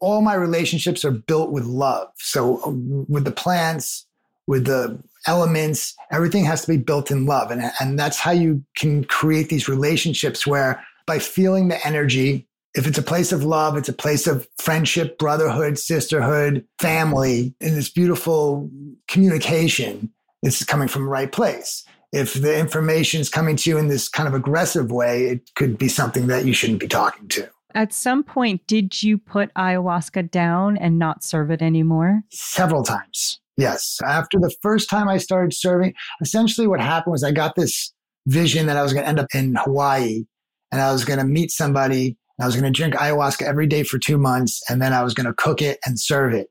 all my relationships are built with love. So with the plants, with the elements, everything has to be built in love. And, and that's how you can create these relationships where by feeling the energy, if it's a place of love, it's a place of friendship, brotherhood, sisterhood, family, and this beautiful communication, it's coming from the right place. If the information is coming to you in this kind of aggressive way, it could be something that you shouldn't be talking to. At some point, did you put ayahuasca down and not serve it anymore? Several times. Yes. After the first time I started serving, essentially what happened was I got this vision that I was going to end up in Hawaii and I was going to meet somebody. I was going to drink ayahuasca every day for two months and then I was going to cook it and serve it.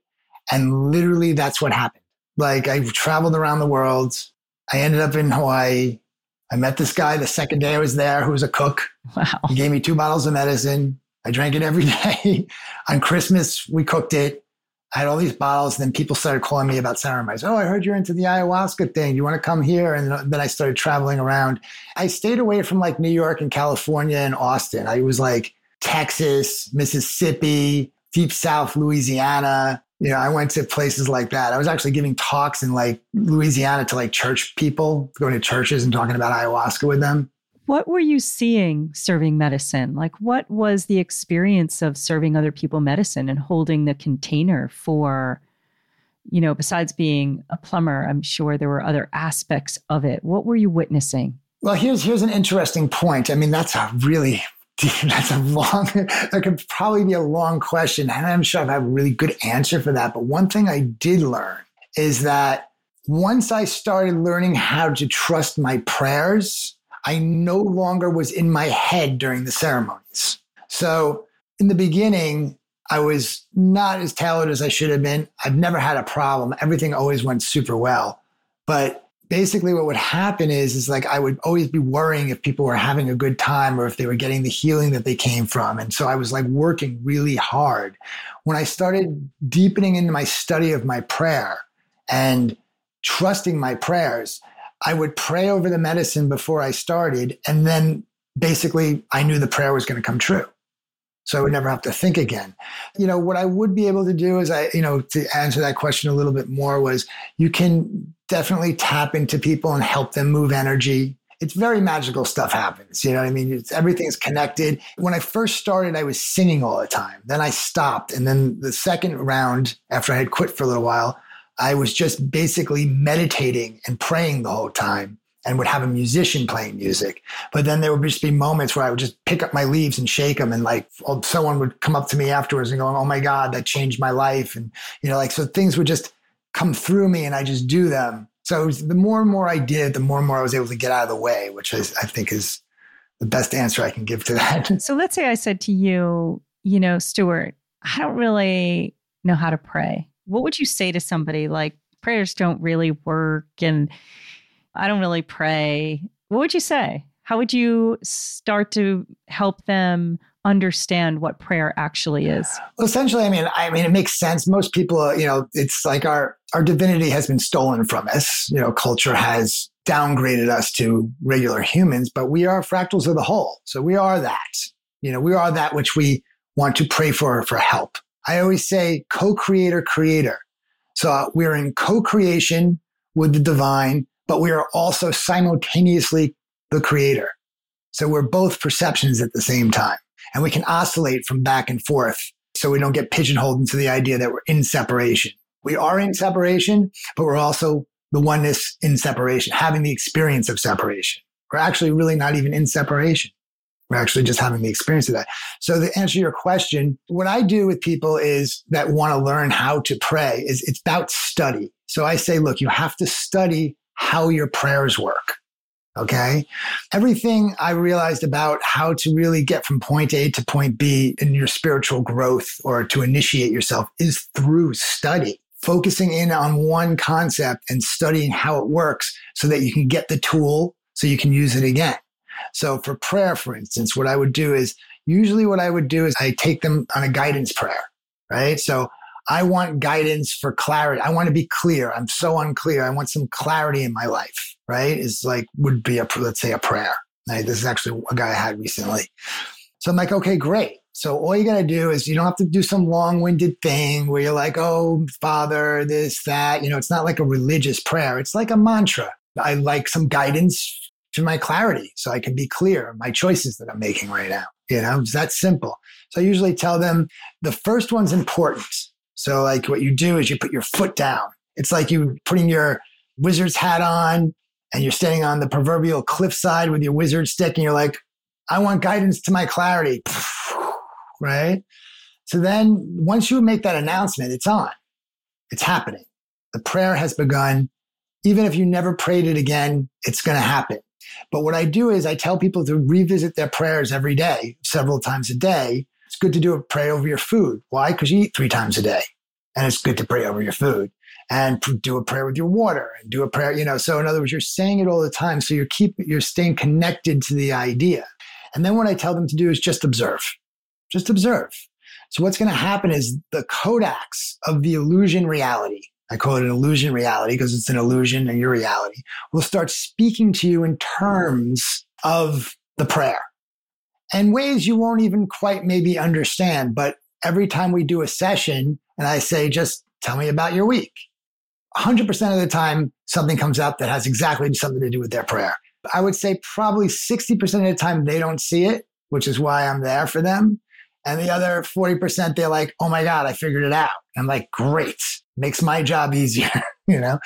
And literally that's what happened. Like I traveled around the world. I ended up in Hawaii. I met this guy the second day I was there who was a cook. Wow. He gave me two bottles of medicine. I drank it every day. On Christmas, we cooked it. I had all these bottles. And then people started calling me about ceremonies. Oh, I heard you're into the ayahuasca thing. You want to come here? And then I started traveling around. I stayed away from like New York and California and Austin. I was like Texas, Mississippi, deep South Louisiana. You know, I went to places like that. I was actually giving talks in like Louisiana to like church people, going to churches and talking about ayahuasca with them. What were you seeing serving medicine? Like, what was the experience of serving other people medicine and holding the container for, you know, besides being a plumber, I'm sure there were other aspects of it. What were you witnessing? Well, here's here's an interesting point. I mean, that's a really that's a long that could probably be a long question. And I'm sure I have a really good answer for that. But one thing I did learn is that once I started learning how to trust my prayers, I no longer was in my head during the ceremonies. So in the beginning, I was not as tailored as I should have been. I've never had a problem. Everything always went super well. But basically what would happen is is like I would always be worrying if people were having a good time or if they were getting the healing that they came from. And so I was like working really hard. When I started deepening into my study of my prayer and trusting my prayers, I would pray over the medicine before I started and then basically I knew the prayer was going to come true. So I would never have to think again. You know, what I would be able to do is I, you know, to answer that question a little bit more was you can definitely tap into people and help them move energy. It's very magical stuff happens. You know what I mean? It's, everything's connected. When I first started, I was singing all the time. Then I stopped. And then the second round, after I had quit for a little while, I was just basically meditating and praying the whole time and would have a musician playing music. But then there would just be moments where I would just pick up my leaves and shake them. And like oh, someone would come up to me afterwards and go, Oh my God, that changed my life. And, you know, like, so things would just come through me and I just do them. So was, the more and more I did, the more and more I was able to get out of the way, which is, I think is the best answer I can give to that. So let's say I said to you, you know, Stuart, I don't really know how to pray. What would you say to somebody like prayers don't really work and I don't really pray. What would you say? How would you start to help them understand what prayer actually is? Well, essentially, I mean, I mean, it makes sense. Most people, uh, you know, it's like our our divinity has been stolen from us. You know, culture has downgraded us to regular humans, but we are fractals of the whole. So we are that. You know, we are that which we want to pray for for help. I always say co-creator creator. So uh, we're in co-creation with the divine but we are also simultaneously the creator. So we're both perceptions at the same time. And we can oscillate from back and forth so we don't get pigeonholed into the idea that we're in separation. We are in separation, but we're also the oneness in separation, having the experience of separation. We're actually really not even in separation. We're actually just having the experience of that. So to answer your question, what I do with people is that want to learn how to pray is it's about study. So I say, look, you have to study how your prayers work. Okay. Everything I realized about how to really get from point A to point B in your spiritual growth or to initiate yourself is through study, focusing in on one concept and studying how it works so that you can get the tool so you can use it again. So for prayer, for instance, what I would do is usually what I would do is I take them on a guidance prayer, right? So I want guidance for clarity. I want to be clear. I'm so unclear. I want some clarity in my life, right? Is like, would be a, let's say a prayer. Right? This is actually a guy I had recently. So I'm like, okay, great. So all you got to do is you don't have to do some long winded thing where you're like, oh, Father, this, that. You know, it's not like a religious prayer. It's like a mantra. I like some guidance to my clarity so I can be clear my choices that I'm making right now. You know, it's that simple. So I usually tell them the first one's important. So like what you do is you put your foot down. It's like you putting your wizard's hat on and you're standing on the proverbial cliffside with your wizard stick and you're like, I want guidance to my clarity. Right. So then once you make that announcement, it's on. It's happening. The prayer has begun. Even if you never prayed it again, it's going to happen. But what I do is I tell people to revisit their prayers every day, several times a day, it's good to do a pray over your food. Why? Because you eat three times a day. And it's good to pray over your food and do a prayer with your water and do a prayer, you know. So in other words, you're saying it all the time. So you're keep you're staying connected to the idea. And then what I tell them to do is just observe. Just observe. So what's going to happen is the codex of the illusion reality, I call it an illusion reality because it's an illusion and your reality, will start speaking to you in terms of the prayer and ways you won't even quite maybe understand. But every time we do a session and I say, just tell me about your week, 100% of the time, something comes up that has exactly something to do with their prayer. I would say probably 60% of the time they don't see it, which is why I'm there for them. And the other 40%, they're like, oh my God, I figured it out. I'm like, great, makes my job easier, you know?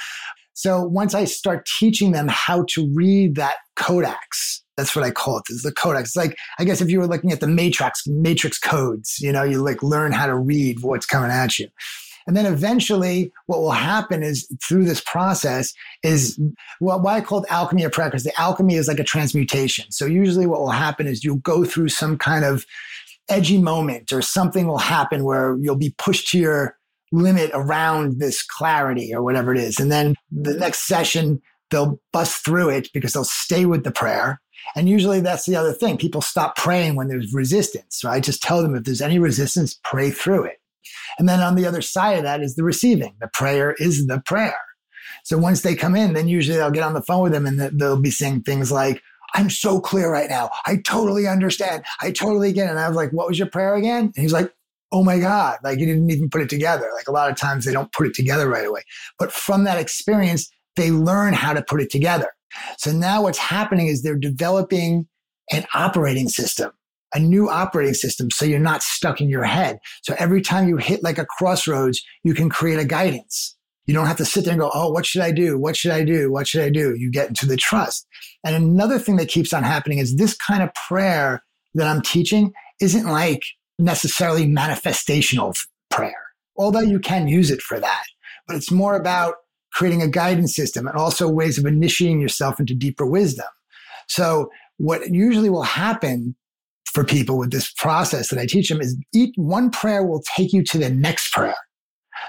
So once I start teaching them how to read that codex, that's what I call it. it. Is the codex. It's like, I guess if you were looking at the matrix, matrix codes, you know, you like learn how to read what's coming at you. And then eventually what will happen is through this process is well, why I called alchemy of practice. the alchemy is like a transmutation. So usually what will happen is you'll go through some kind of edgy moment or something will happen where you'll be pushed to your limit around this clarity or whatever it is. And then the mm-hmm. next session, they'll bust through it because they'll stay with the prayer. And usually that's the other thing. People stop praying when there's resistance. So I just tell them if there's any resistance, pray through it. And then on the other side of that is the receiving. The prayer is the prayer. So once they come in, then usually I'll get on the phone with them and they'll be saying things like, I'm so clear right now. I totally understand. I totally get it. And I was like, what was your prayer again? And he's like, oh my God, like you didn't even put it together. Like a lot of times they don't put it together right away. But from that experience, they learn how to put it together. So now what's happening is they're developing an operating system, a new operating system. So you're not stuck in your head. So every time you hit like a crossroads, you can create a guidance. You don't have to sit there and go, Oh, what should I do? What should I do? What should I do? You get into the trust. And another thing that keeps on happening is this kind of prayer that I'm teaching isn't like necessarily manifestational prayer, although you can use it for that. But it's more about creating a guidance system and also ways of initiating yourself into deeper wisdom. So what usually will happen for people with this process that I teach them is each one prayer will take you to the next prayer.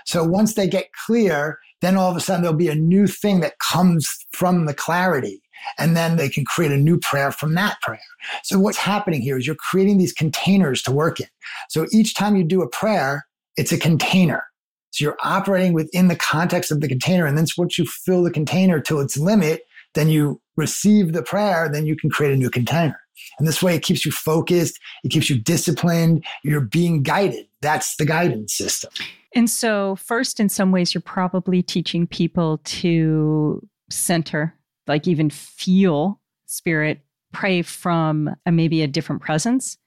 So once they get clear, then all of a sudden there'll be a new thing that comes from the clarity. And then they can create a new prayer from that prayer. So what's happening here is you're creating these containers to work in. So each time you do a prayer, it's a container. So you're operating within the context of the container. And then once you fill the container to its limit, then you receive the prayer, then you can create a new container. And this way it keeps you focused, it keeps you disciplined, you're being guided. That's the guidance system. And so, first, in some ways, you're probably teaching people to center, like even feel spirit, pray from a, maybe a different presence.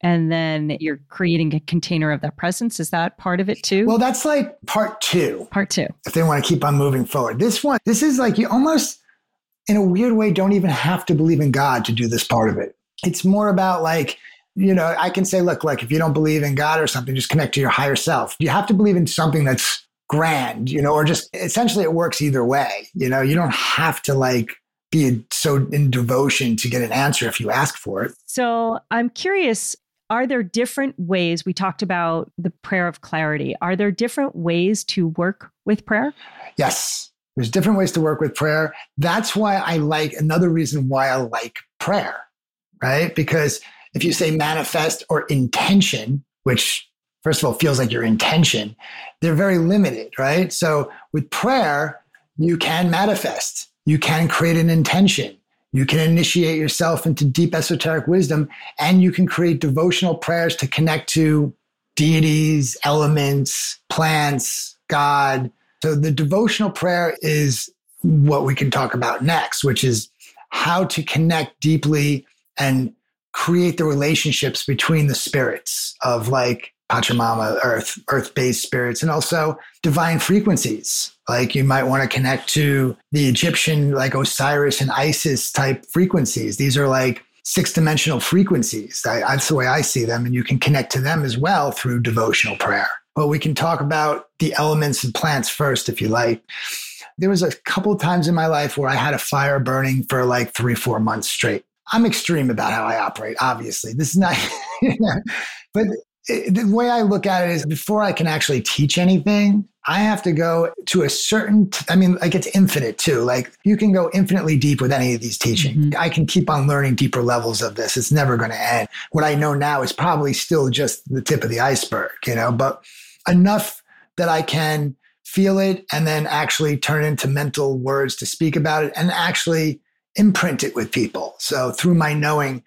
And then you're creating a container of that presence. Is that part of it too? Well, that's like part two. Part two. If they want to keep on moving forward. This one, this is like you almost, in a weird way, don't even have to believe in God to do this part of it. It's more about like, you know, I can say, look, like if you don't believe in God or something, just connect to your higher self. You have to believe in something that's grand, you know, or just essentially it works either way. You know, you don't have to like be so in devotion to get an answer if you ask for it. So I'm curious. Are there different ways? We talked about the prayer of clarity. Are there different ways to work with prayer? Yes. There's different ways to work with prayer. That's why I like another reason why I like prayer, right? Because if you say manifest or intention, which first of all feels like your intention, they're very limited, right? So with prayer, you can manifest, you can create an intention, you can initiate yourself into deep esoteric wisdom, and you can create devotional prayers to connect to deities, elements, plants, God. So the devotional prayer is what we can talk about next, which is how to connect deeply and create the relationships between the spirits of like Pachamama, earth, earth-based spirits, and also divine frequencies. Like you might want to connect to the Egyptian, like Osiris and Isis type frequencies. These are like six-dimensional frequencies. that's the way I see them, and you can connect to them as well through devotional prayer. But we can talk about the elements and plants first, if you like. There was a couple times in my life where I had a fire burning for like three, four months straight. I'm extreme about how I operate, obviously. This is not, but it, the way I look at it is before I can actually teach anything, I have to go to a certain, t- I mean, like it's infinite too. Like you can go infinitely deep with any of these teaching. Mm-hmm. I can keep on learning deeper levels of this. It's never going to end. What I know now is probably still just the tip of the iceberg, you know, but enough that I can feel it and then actually turn into mental words to speak about it and actually imprint it with people. So through my knowing,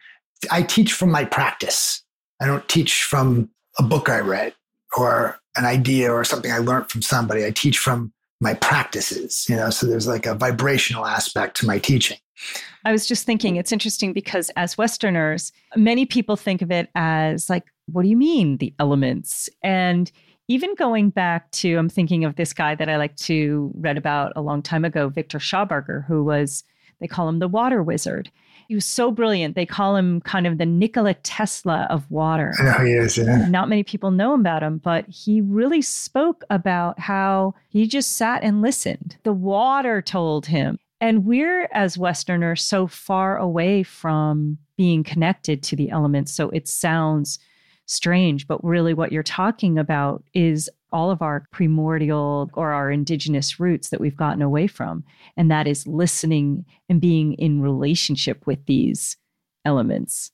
I teach from my practice. I don't teach from a book I read. or an idea or something I learned from somebody. I teach from my practices, you know, so there's like a vibrational aspect to my teaching. I was just thinking it's interesting because as Westerners, many people think of it as like, what do you mean, the elements? And even going back to, I'm thinking of this guy that I like to read about a long time ago, Victor Schauberger, who was, they call him the water wizard. He was so brilliant. They call him kind of the Nikola Tesla of water. I know he is. Yeah. Not many people know about him, but he really spoke about how he just sat and listened. The water told him. And we're, as Westerners, so far away from being connected to the elements. So it sounds strange, but really what you're talking about is all of our primordial or our indigenous roots that we've gotten away from. And that is listening and being in relationship with these elements.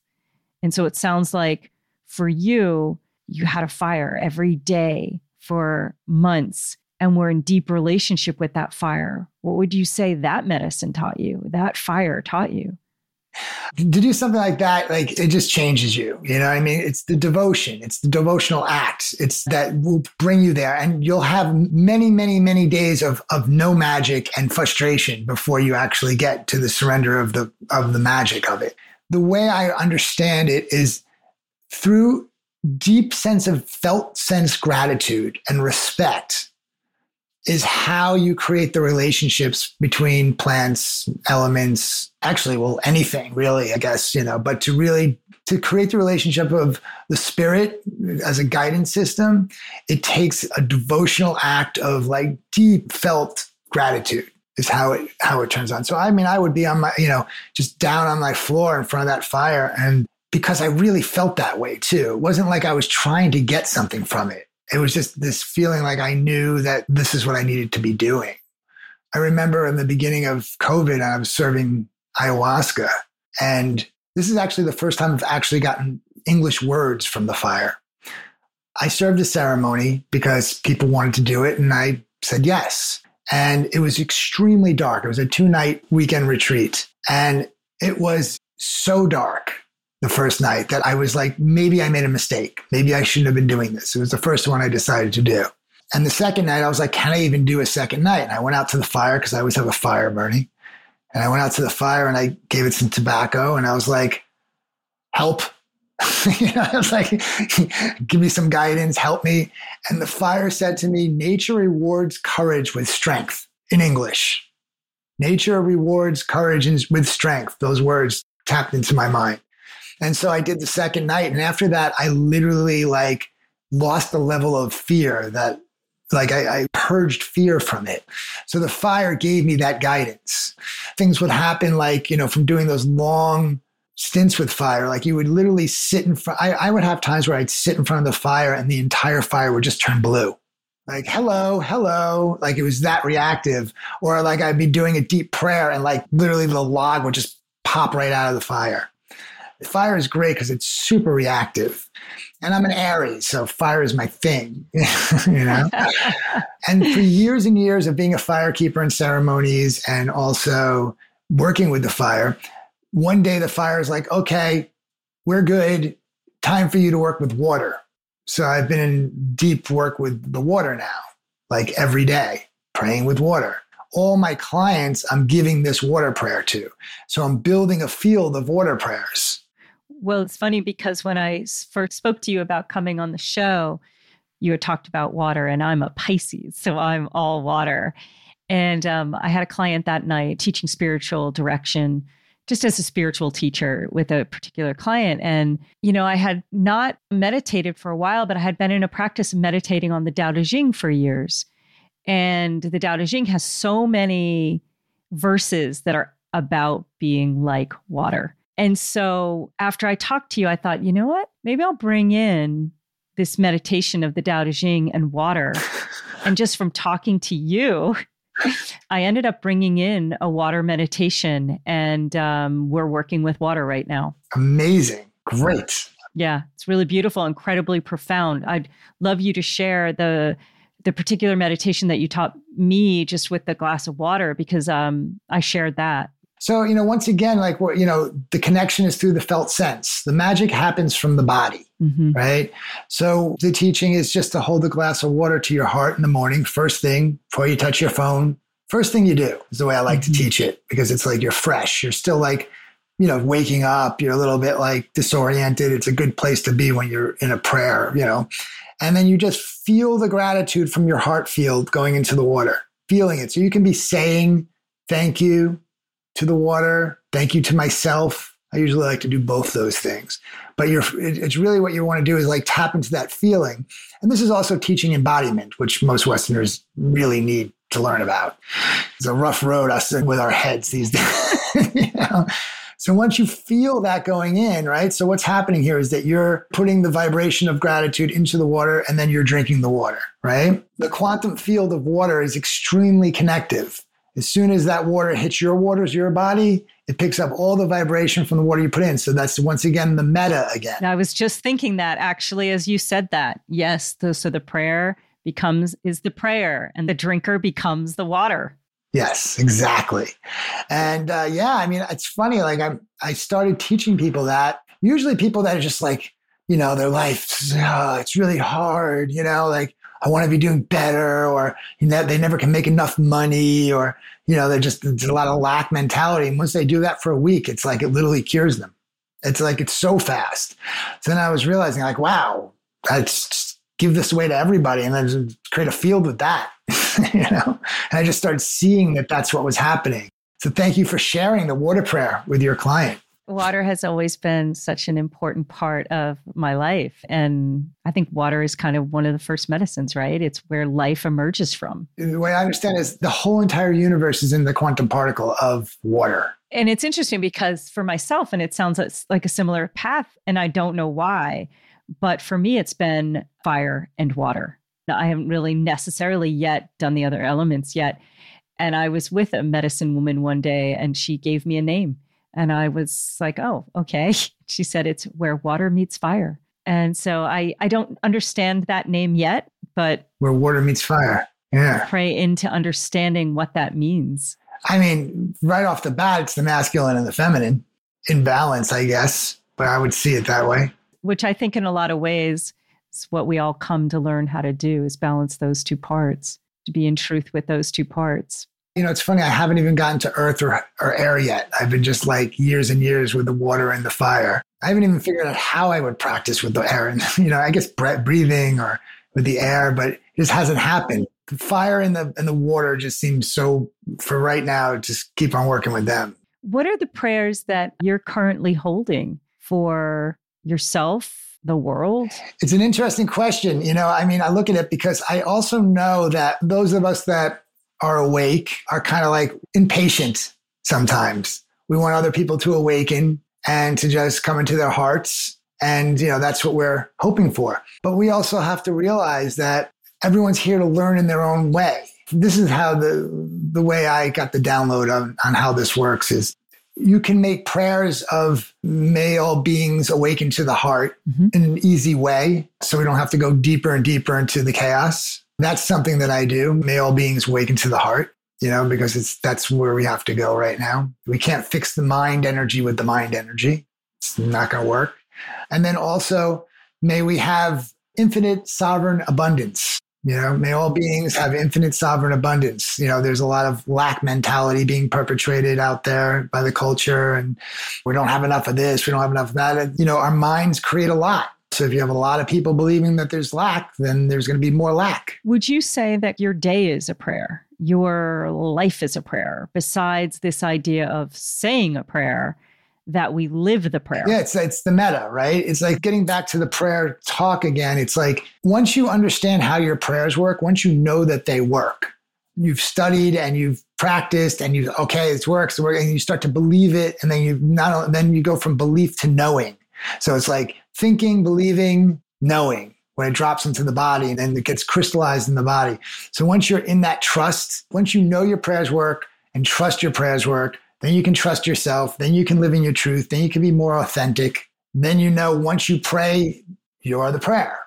And so it sounds like for you, you had a fire every day for months and were in deep relationship with that fire. What would you say that medicine taught you, that fire taught you? To do something like that, like it just changes you. You know I mean? It's the devotion, it's the devotional act. It's that will bring you there. And you'll have many, many, many days of of no magic and frustration before you actually get to the surrender of the of the magic of it. The way I understand it is through deep sense of felt sense gratitude and respect is how you create the relationships between plants, elements, actually, well, anything really, I guess, you know, but to really to create the relationship of the spirit as a guidance system, it takes a devotional act of like deep felt gratitude is how it how it turns on. So I mean, I would be on my, you know, just down on my floor in front of that fire and because I really felt that way too. It wasn't like I was trying to get something from it it was just this feeling like I knew that this is what I needed to be doing. I remember in the beginning of COVID, I was serving ayahuasca. And this is actually the first time I've actually gotten English words from the fire. I served a ceremony because people wanted to do it, and I said yes. And it was extremely dark. It was a two night weekend retreat, and it was so dark the first night that I was like, maybe I made a mistake. Maybe I shouldn't have been doing this. It was the first one I decided to do. And the second night, I was like, can I even do a second night? And I went out to the fire because I always have a fire burning. And I went out to the fire and I gave it some tobacco and I was like, help. you know, I was like, give me some guidance, help me. And the fire said to me, nature rewards courage with strength in English. Nature rewards courage with strength. Those words tapped into my mind. And so I did the second night. And after that, I literally like lost the level of fear that like I, I, purged fear from it. So the fire gave me that guidance. Things would happen like, you know, from doing those long stints with fire, like you would literally sit in front. I, I would have times where I'd sit in front of the fire and the entire fire would just turn blue. Like, hello, hello. Like it was that reactive. Or like I'd be doing a deep prayer and like literally the log would just pop right out of the fire. Fire is great because it's super reactive. And I'm an Aries, so fire is my thing, you know? and for years and years of being a firekeeper in ceremonies and also working with the fire, one day the fire is like, okay, we're good. Time for you to work with water. So I've been in deep work with the water now, like every day, praying with water all my clients I'm giving this water prayer to. So I'm building a field of water prayers. Well, it's funny because when I first spoke to you about coming on the show, you had talked about water, and I'm a Pisces, so I'm all water. And um, I had a client that night teaching spiritual direction, just as a spiritual teacher with a particular client. And, you know, I had not meditated for a while, but I had been in a practice of meditating on the Tao Te Ching for years. And the Tao Te Ching has so many verses that are about being like water. And so after I talked to you, I thought, you know what? Maybe I'll bring in this meditation of the Tao Te Ching and water. and just from talking to you, I ended up bringing in a water meditation, and um, we're working with water right now. Amazing. Great. Yeah, it's really beautiful, incredibly profound. I'd love you to share the the particular meditation that you taught me just with the glass of water because um, I shared that So, you know, once again, like, you know, the connection is through the felt sense. The magic happens from the body, mm-hmm. right? So, the teaching is just to hold a glass of water to your heart in the morning, first thing before you touch your phone. First thing you do is the way I like mm-hmm. to teach it because it's like you're fresh. You're still like, you know, waking up, you're a little bit like disoriented. It's a good place to be when you're in a prayer, you know. And then you just feel the gratitude from your heart field going into the water, feeling it. So you can be saying thank you to the water, thank you to myself. I usually like to do both those things. But you're, it's really what you want to do is like tap into that feeling. And this is also teaching embodiment, which most Westerners really need to learn about. It's a rough road us with our heads these days. you know? So once you feel that going in, right? So what's happening here is that you're putting the vibration of gratitude into the water and then you're drinking the water, right? The quantum field of water is extremely connective. As soon as that water hits your waters, your body, it picks up all the vibration from the water you put in. So that's once again the meta again. I was just thinking that actually as you said that. Yes, the, so the prayer becomes is the prayer and the drinker becomes the water. Yes, exactly. And uh, yeah, I mean, it's funny. Like I, I started teaching people that. Usually, people that are just like, you know, their life, oh, it's really hard. You know, like I want to be doing better, or you know, they never can make enough money, or you know, they're just there's a lot of lack mentality. And once they do that for a week, it's like it literally cures them. It's like it's so fast. So then I was realizing, like, wow, just give this away to everybody, and then create a field with that. you know, and I just started seeing that that's what was happening. So thank you for sharing the water prayer with your client. Water has always been such an important part of my life. And I think water is kind of one of the first medicines, right? It's where life emerges from. The way I understand is the whole entire universe is in the quantum particle of water. And it's interesting because for myself, and it sounds like a similar path, and I don't know why, but for me, it's been fire and water. I haven't really necessarily yet done the other elements yet. And I was with a medicine woman one day and she gave me a name. And I was like, oh, okay. She said it's where water meets fire. And so I, I don't understand that name yet, but where water meets fire. Yeah. Pray into understanding what that means. I mean, right off the bat, it's the masculine and the feminine in balance, I guess, but I would see it that way. Which I think in a lot of ways is what we all come to learn how to do is balance those two parts, to be in truth with those two parts. You know, it's funny, I haven't even gotten to earth or, or air yet. I've been just like years and years with the water and the fire. I haven't even figured out how I would practice with the air and, you know, I guess breathing or with the air, but it just hasn't happened. The fire and the and the water just seems so for right now, just keep on working with them. What are the prayers that you're currently holding for yourself the world? It's an interesting question. You know, I mean, I look at it because I also know that those of us that are awake are kind of like impatient sometimes. We want other people to awaken and to just come into their hearts. And, you know, that's what we're hoping for. But we also have to realize that everyone's here to learn in their own way. This is how the, the way I got the download on, on how this works is you can make prayers of male beings awaken to the heart mm-hmm. in an easy way. So we don't have to go deeper and deeper into the chaos. That's something that I do. May all beings awaken to the heart, you know, because it's that's where we have to go right now. We can't fix the mind energy with the mind energy. It's not going to work. And then also, may we have infinite sovereign abundance. You know, may all beings have infinite sovereign abundance. You know, there's a lot of lack mentality being perpetrated out there by the culture, and we don't have enough of this, we don't have enough of that. And, you know, our minds create a lot. So if you have a lot of people believing that there's lack, then there's going to be more lack. Would you say that your day is a prayer? Your life is a prayer, besides this idea of saying a prayer? that we live the prayer. Yeah, it's it's the meta, right? It's like getting back to the prayer talk again. It's like once you understand how your prayers work, once you know that they work, you've studied and you've practiced and you okay, it works, and you start to believe it, and then you not then you go from belief to knowing. So it's like thinking, believing, knowing when it drops into the body and then it gets crystallized in the body. So once you're in that trust, once you know your prayers work and trust your prayers work, then you can trust yourself. Then you can live in your truth. Then you can be more authentic. Then you know once you pray, you're the prayer.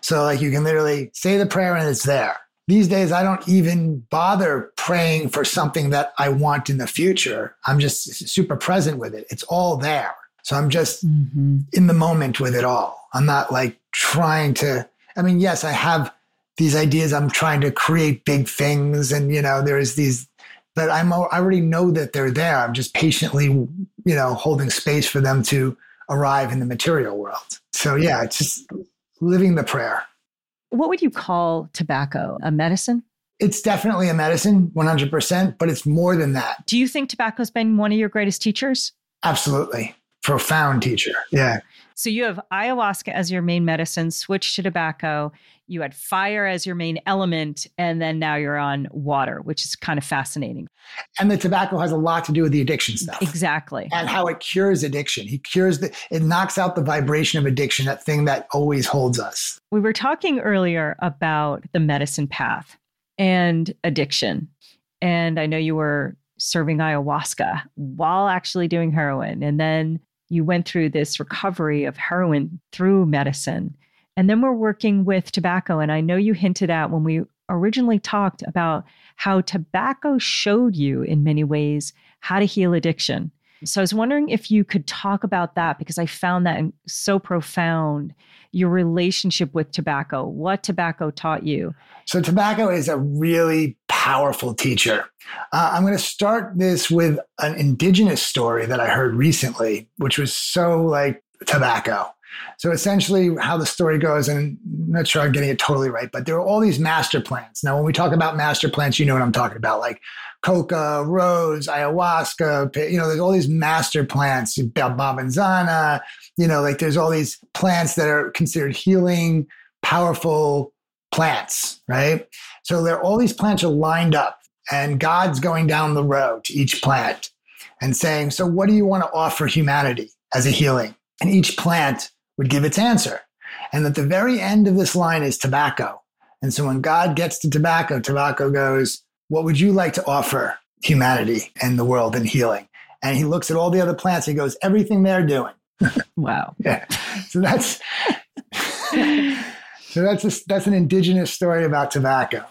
So like you can literally say the prayer and it's there. these days I don't even bother praying for something that I want in the future. I'm just super present with it. It's all there. So I'm just mm-hmm. in the moment with it all. I'm not like trying to, I mean, yes, I have these ideas. I'm trying to create big things and, you know, there's these, but I'm, I already know that they're there. I'm just patiently, you know, holding space for them to arrive in the material world. So yeah, it's just living the prayer. What would you call tobacco? A medicine? It's definitely a medicine, 100%, but it's more than that. Do you think tobacco's been one of your greatest teachers? Absolutely. Profound teacher. Yeah. So you have ayahuasca as your main medicine, switch to tobacco. You had fire as your main element, and then now you're on water, which is kind of fascinating. And the tobacco has a lot to do with the addiction stuff. Exactly. And how it cures addiction. He cures the, it knocks out the vibration of addiction, that thing that always holds us. We were talking earlier about the medicine path and addiction. And I know you were serving ayahuasca while actually doing heroin. And then you went through this recovery of heroin through medicine. And then we're working with tobacco. And I know you hinted at when we originally talked about how tobacco showed you in many ways how to heal addiction. So I was wondering if you could talk about that because I found that so profound your relationship with tobacco, what tobacco taught you. So, tobacco is a really powerful teacher. Uh, I'm going to start this with an indigenous story that I heard recently, which was so like tobacco. So essentially, how the story goes, and I'm not sure I'm getting it totally right, but there are all these master plants. Now, when we talk about master plants, you know what I'm talking about, like coca, rose, ayahuasca. You know, there's all these master plants, bobinsana. You know, like there's all these plants that are considered healing, powerful plants, right? So there, all these plants are lined up, and God's going down the road to each plant and saying, "So, what do you want to offer humanity as a healing?" And each plant would give its answer. And at the very end of this line is tobacco. And so when God gets to tobacco, tobacco goes, What would you like to offer humanity and the world in healing? And he looks at all the other plants. He goes, Everything they're doing. Wow. yeah. So that's So that's a, that's an indigenous story about tobacco.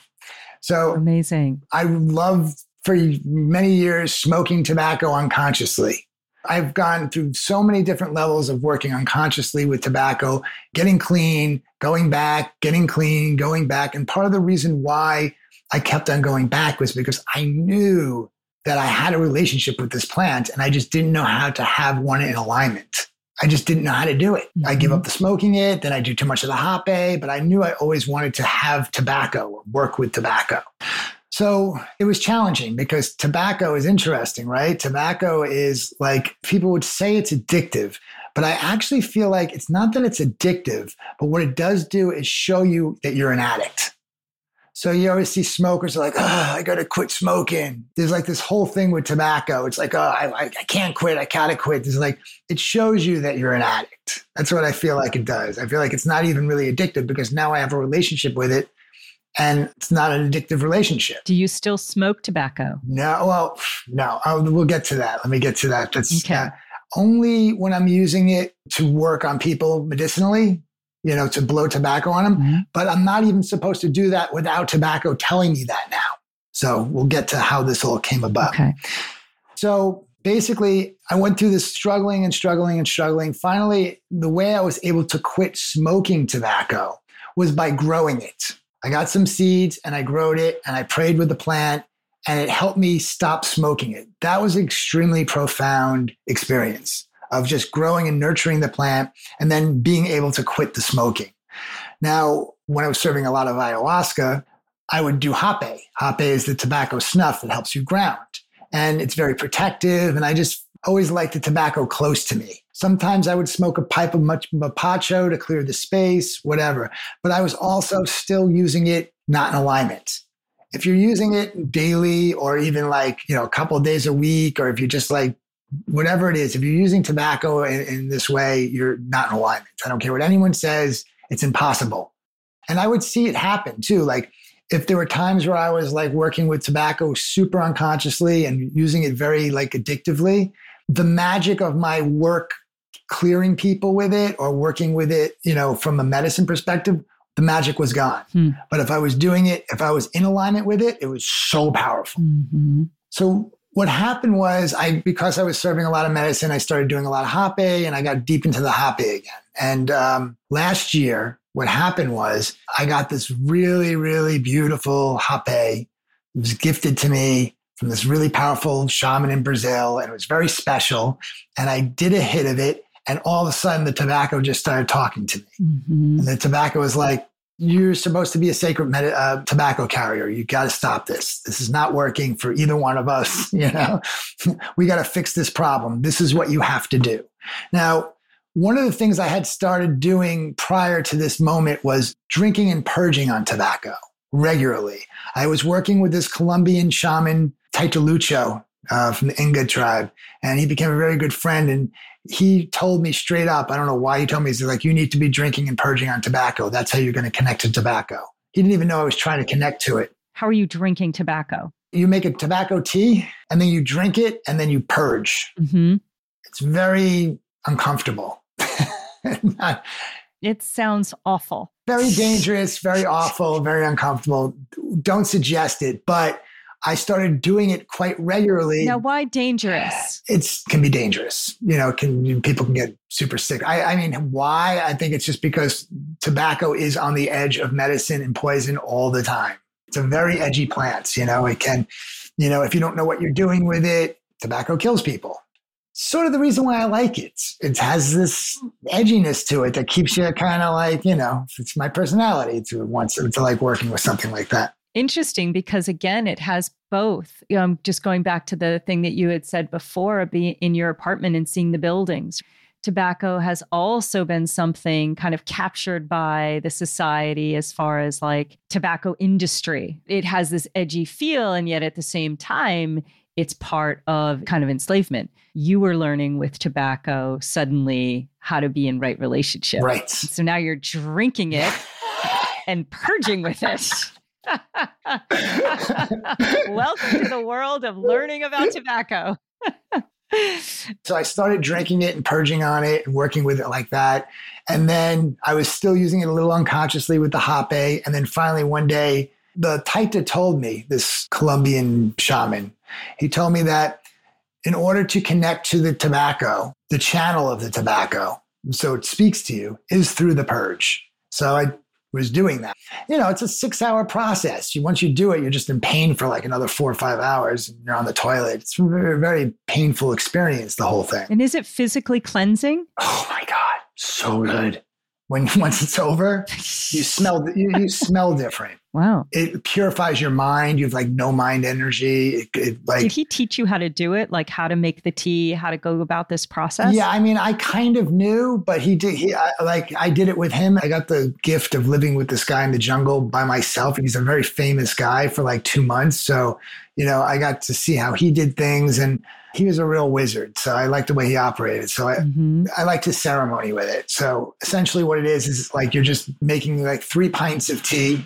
So amazing. I love for many years smoking tobacco unconsciously. I've gone through so many different levels of working unconsciously with tobacco, getting clean, going back, getting clean, going back. And part of the reason why I kept on going back was because I knew that I had a relationship with this plant and I just didn't know how to have one in alignment. I just didn't know how to do it. Mm-hmm. I give up the smoking it, then I do too much of the hape, but I knew I always wanted to have tobacco, work with tobacco. So it was challenging because tobacco is interesting, right? Tobacco is like people would say it's addictive, but I actually feel like it's not that it's addictive, but what it does do is show you that you're an addict. So you always see smokers like, oh, I got to quit smoking. There's like this whole thing with tobacco. It's like, oh, I, I can't quit. I gotta quit. There's like, it shows you that you're an addict. That's what I feel like it does. I feel like it's not even really addictive because now I have a relationship with it and it's not an addictive relationship. Do you still smoke tobacco? No, well, no. I'll, we'll get to that. Let me get to that. That's okay. uh, only when I'm using it to work on people medicinally you know, to blow tobacco on them. Mm-hmm. But I'm not even supposed to do that without tobacco telling me that now. So we'll get to how this all came about. Okay. So basically, I went through this struggling and struggling and struggling. Finally, the way I was able to quit smoking tobacco was by growing it. I got some seeds and I growed it and I prayed with the plant and it helped me stop smoking it. That was an extremely profound experience of just growing and nurturing the plant and then being able to quit the smoking. Now, when I was serving a lot of ayahuasca, I would do hape. Hape is the tobacco snuff that helps you ground. And it's very protective. And I just always liked the tobacco close to me. Sometimes I would smoke a pipe of much mapacho to clear the space, whatever. But I was also still using it not in alignment. If you're using it daily or even like, you know, a couple days a week, or if you're just like whatever it is, if you're using tobacco in, in, this way, you're not in alignment. I don't care what anyone says, it's impossible. And I would see it happen too. Like if there were times where I was like working with tobacco super unconsciously and using it very like addictively, the magic of my work clearing people with it or working with it, you know, from a medicine perspective the magic was gone. Hmm. But if I was doing it, if I was in alignment with it, it was so powerful. Mhm. So what happened was I because I was serving a lot of medicine, I started doing a lot of hape and I got deep into the hape again. And um, last year, what happened was I got this really, really beautiful hape. It was gifted to me from this really powerful shaman in Brazil, and it was very special. And I did a hit of it, and all of a sudden the tobacco just started talking to me. Mhm. And the tobacco was like, you're supposed to be a sacred med- uh, tobacco carrier. You got to stop this. This is not working for either one of us. You know, we got to fix this problem. This is what you have to do. Now, one of the things I had started doing prior to this moment was drinking and purging on tobacco regularly. I was working with this Colombian shaman, Taita Lucho, uh, from the Inga tribe, and he became a very good friend. And he told me straight up, I don't know why he told me, he's like, you need to be drinking and purging on tobacco. That's how you're going to connect to tobacco. He didn't even know I was trying to connect to it. How are you drinking tobacco? You make a tobacco tea and then you drink it and then you purge. hmm It's very uncomfortable. Not- It sounds awful. very dangerous, very awful, very uncomfortable. Don't suggest it, but I started doing it quite regularly. Now, why dangerous? It can be dangerous. You know, can people can get super sick. I, I mean, why? I think it's just because tobacco is on the edge of medicine and poison all the time. It's a very edgy plant. You know, it can, you know, if you don't know what you're doing with it, tobacco kills people. Sort of the reason why I like it. It has this edginess to it that keeps you kind of like, you know, it's my personality to want to, to like working with something like that. Interesting because, again, it has both. Um, just going back to the thing that you had said before, being in your apartment and seeing the buildings. Tobacco has also been something kind of captured by the society as far as like tobacco industry. It has this edgy feel, and yet at the same time, it's part of kind of enslavement. You were learning with tobacco suddenly how to be in right relationship. Right. So now you're drinking it and purging with it. Welcome to the world of learning about tobacco. So I started drinking it and purging on it and working with it like that. And then I was still using it a little unconsciously with the hape. And then finally one day, the Taita told me, this Colombian shaman, he told me that in order to connect to the tobacco, the channel of the tobacco, so it speaks to you, is through the purge. So I was doing that. You know, it's a six hour process. You, once you do it, you're just in pain for like another four or five hours and you're on the toilet. It's a very, very painful experience, the whole thing. And is it physically cleansing? Oh my God, so good. When once it's over, you smell you, you smell different. Wow. It purifies your mind. You have like no mind energy. It, it like Did he teach you how to do it? Like how to make the tea, how to go about this process? Yeah, I mean, I kind of knew, but he did. He I, like I did it with him. I got the gift of living with this guy in the jungle by myself. He's a very famous guy for like two months, so you know I got to see how he did things, and he was a real wizard. So I liked the way he operated. So I. Mhm. I liked his ceremony with it. So essentially, what it is is like you're just making like three pints of tea,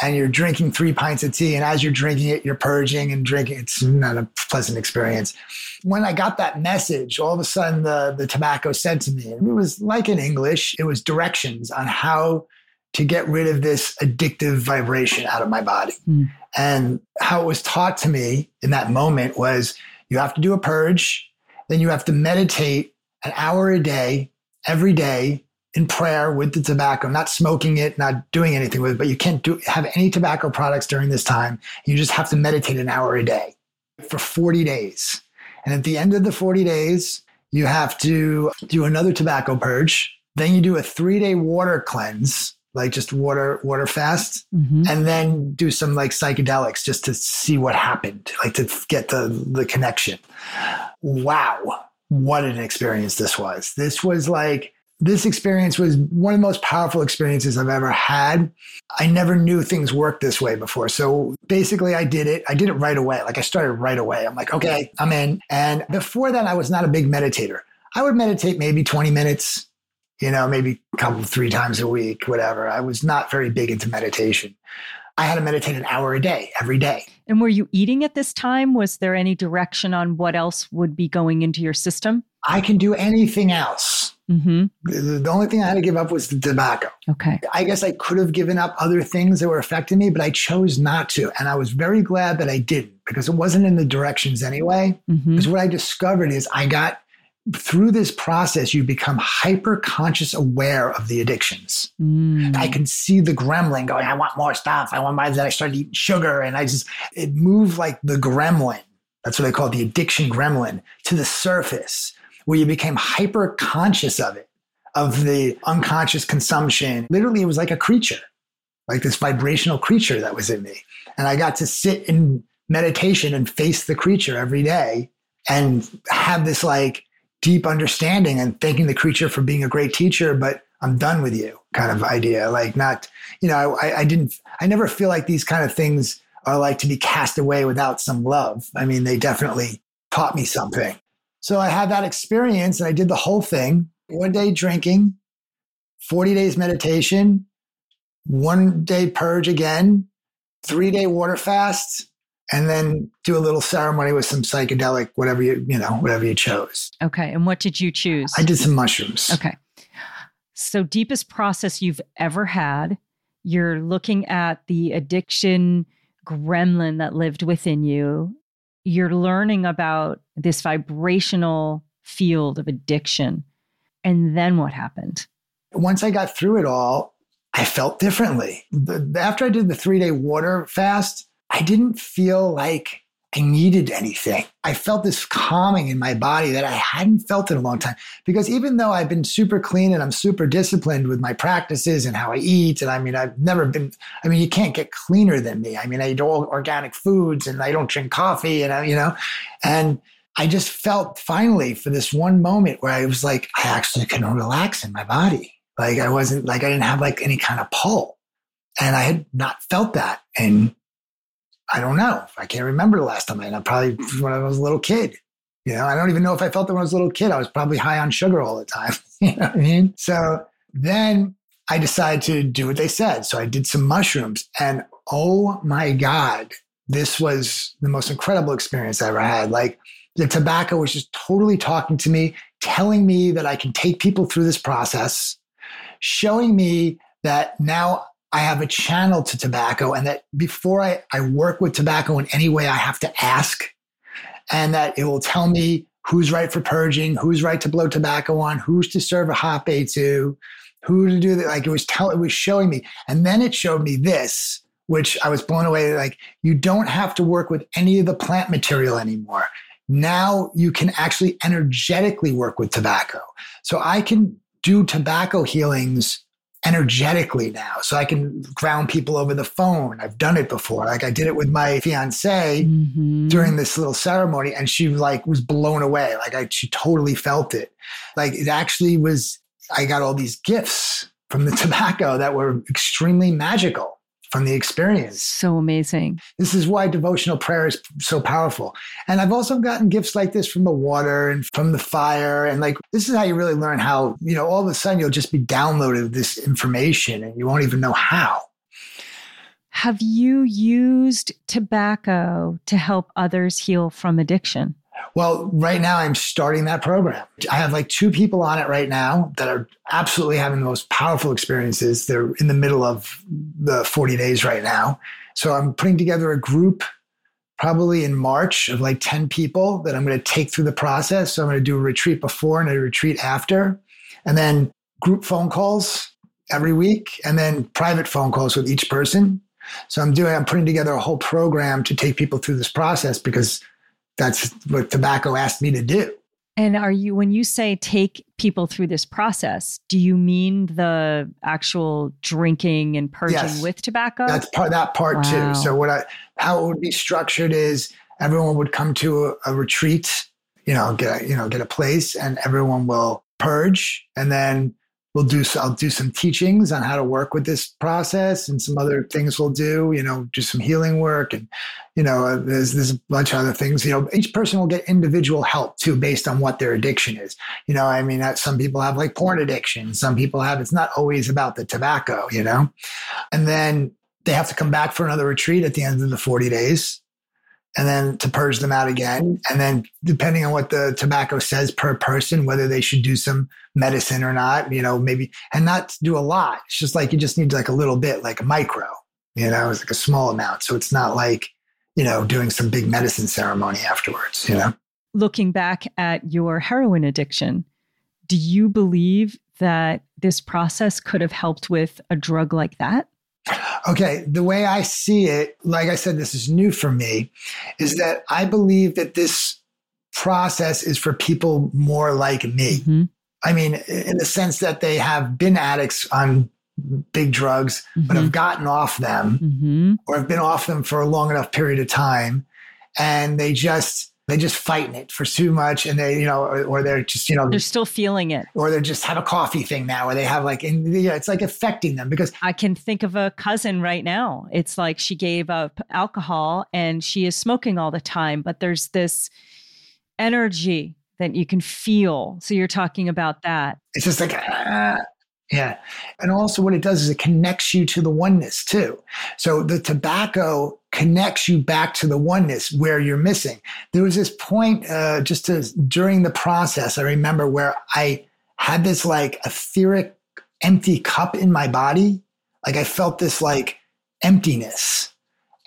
and you're drinking three pints of tea. And as you're drinking it, you're purging and drinking. It's not a pleasant experience. When I got that message, all of a sudden the, the tobacco said to me, and it was like in English, it was directions on how to get rid of this addictive vibration out of my body. Hmm. And how it was taught to me in that moment was you have to do a purge, then you have to meditate an hour a day, every day in prayer with the tobacco, not smoking it, not doing anything with it, but you can't do have any tobacco products during this time. You just have to meditate an hour a day for 40 days. And at the end of the 40 days, you have to do another tobacco purge. Then you do a three day water cleanse, like just water, water fast, Mhm. and then do some like psychedelics just to see what happened, like to get the, the connection. Wow. What an experience this was. This was like, this experience was one of the most powerful experiences I've ever had. I never knew things worked this way before. So basically, I did it. I did it right away. Like I started right away. I'm like, okay, I'm in. And before that, I was not a big meditator. I would meditate maybe 20 minutes, you know, maybe a couple, three times a week, whatever. I was not very big into meditation. I had to meditate an hour a day, every day. And were you eating at this time? Was there any direction on what else would be going into your system? I can do anything else. Mm-hmm. The, the only thing I had to give up was the tobacco. Okay. I guess I could have given up other things that were affecting me, but I chose not to. And I was very glad that I didn't because it wasn't in the directions anyway. Mm-hmm. Because what I discovered is I got through this process, you become hyper conscious aware of the addictions. Mm. I can see the gremlin going, I want more stuff. I want more. Then I started eating sugar and I just, it moved like the gremlin. That's what they call the addiction gremlin to the surface where you became hyper conscious of it, of the unconscious consumption. Literally, it was like a creature, like this vibrational creature that was in me. And I got to sit in meditation and face the creature every day and have this like deep understanding and thanking the creature for being a great teacher, but I'm done with you kind of idea. Like, not, you know, I, I didn't, I never feel like these kind of things are like to be cast away without some love. I mean, they definitely taught me something. So I had that experience and I did the whole thing one day drinking, 40 days meditation, one day purge again, three day water fast, and then do a little ceremony with some psychedelic, whatever you, you know, whatever you chose. Okay. And what did you choose? I did some mushrooms. Okay. So, deepest process you've ever had. You're looking at the addiction gremlin that lived within you. You're learning about this vibrational field of addiction. And then what happened? Once I got through it all, I felt differently. The, after I did the three day water fast, I didn't feel like I needed anything. I felt this calming in my body that I hadn't felt in a long time. Because even though I've been super clean and I'm super disciplined with my practices and how I eat, and I mean, I've never been, I mean, you can't get cleaner than me. I mean, I eat all organic foods and I don't drink coffee and I, you know, and I just felt finally for this one moment where I was like, I actually can relax in my body. Like I wasn't like I didn't have like any kind of pull. And I had not felt that in I don't know. I can't remember the last time I, I probably when I was a little kid. You know, I don't even know if I felt it when I was a little kid. I was probably high on sugar all the time. you know what I mean? So then I decided to do what they said. So I did some mushrooms and oh my God, this was the most incredible experience I ever had. Like the tobacco was just totally talking to me, telling me that I can take people through this process, showing me that now I have a channel to tobacco and that before I, I work with tobacco in any way, I have to ask and that it will tell me who's right for purging, who's right to blow tobacco on, who's to serve a hot to, who to do that. Like it was tell it was showing me. And then it showed me this, which I was blown away. Like you don't have to work with any of the plant material anymore. Now you can actually energetically work with tobacco. So I can do tobacco healings energetically now. So I can ground people over the phone. I've done it before. Like I did it with my fiance Mm-hmm. during this little ceremony and she like was blown away. Like I, she totally felt it. Like it actually was, I got all these gifts from the tobacco that were extremely magical from the experience. So amazing. This is why devotional prayer is so powerful. And I've also gotten gifts like this from the water and from the fire. And like, this is how you really learn how, you know, all of a sudden you'll just be downloaded this information and you won't even know how. Have you used tobacco to help others heal from addiction? Well, right now I'm starting that program. I have like two people on it right now that are absolutely having the most powerful experiences. They're in the middle of the 40 days right now. So I'm putting together a group probably in March of like 10 people that I'm going to take through the process. So I'm going to do a retreat before and a retreat after, and then group phone calls every week, and then private phone calls with each person. So I'm doing, I'm putting together a whole program to take people through this process because that's what tobacco asked me to do. And are you, when you say take people through this process, do you mean the actual drinking and purging Yes. with tobacco? That's part that part Wow. too. So what I how it would be structured is everyone would come to a, a retreat, you know, get a, you know get a place, and everyone will purge, and then we'll do I'll do some teachings on how to work with this process, and some other things we'll do, you know, do some healing work, and you know, uh, there's there's a bunch of other things. You know, each person will get individual help too, based on what their addiction is. You know, I mean, some people have like porn addiction, some people have. It's not always about the tobacco, you know, and then they have to come back for another retreat at the end of the 40 days and then to purge them out again. Mm-hmm. And then depending on what the tobacco says per person, whether they should do some medicine or not, you know, maybe, and not do a lot. It's just like you just need like a little bit, like a micro, you know, it's like a small amount. So it's not like, you know, doing some big medicine ceremony afterwards, you know? Looking back at your heroin addiction, do you believe that this process could have helped with a drug like that? Okay, the way I see it, like I said, this is new for me, is that I believe that this process is for people more like me. Mm-hmm. I mean, in the sense that they have been addicts on big drugs, mm-hmm. but have gotten off them mm-hmm. or have been off them for a long enough period of time. And they just they just fighting it for too much and they you know or, or, they're just you know they're still feeling it. or they just have a coffee thing now or they have like and yeah it's like affecting them because i can think of a cousin right now. It's like she gave up alcohol and she is smoking all the time but there's this energy that you can feel. So you're talking about that. It's just like ah, yeah. And also, what it does is it connects you to the oneness too. So the tobacco connects you back to the oneness where you're missing. There was this point uh, just during the process, I remember where I had this like etheric empty cup in my body. Like I felt this like emptiness.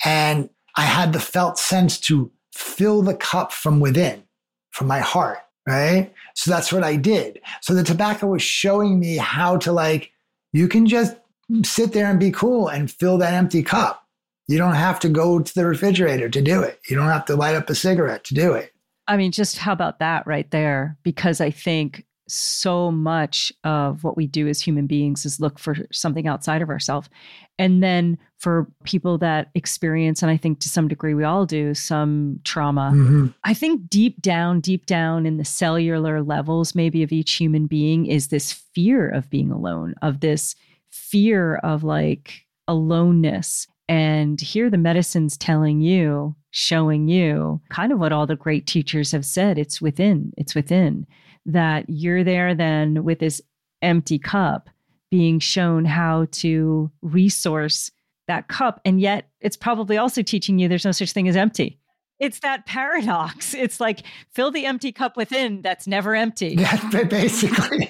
And I had the felt sense to fill the cup from within, from my heart right? So that's what I did. So the tobacco was showing me how to like, you can just sit there and be cool and fill that empty cup. You don't have to go to the refrigerator to do it. You don't have to light up a cigarette to do it. I mean, just how about that right there? Because I think so much of what we do as human beings is look for something outside of ourselves. And then for people that experience, and I think to some degree we all do, some trauma, mm-hmm. I think deep down, deep down in the cellular levels, maybe of each human being, is this fear of being alone, of this fear of like aloneness. And here the medicine's telling you, showing you kind of what all the great teachers have said it's within, it's within that you're there then with this empty cup being shown how to resource that cup. And yet it's probably also teaching you there's no such thing as empty. It's that paradox. It's like fill the empty cup within that's never empty. Yeah, basically.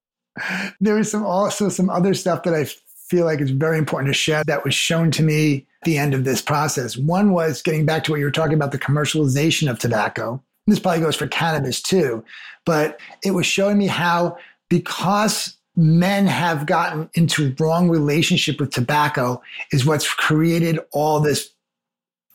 there was some also some other stuff that I feel like is very important to share that was shown to me at the end of this process. One was getting back to what you were talking about the commercialization of tobacco. This probably goes for cannabis too, but it was showing me how because men have gotten into wrong relationship with tobacco is what's created all this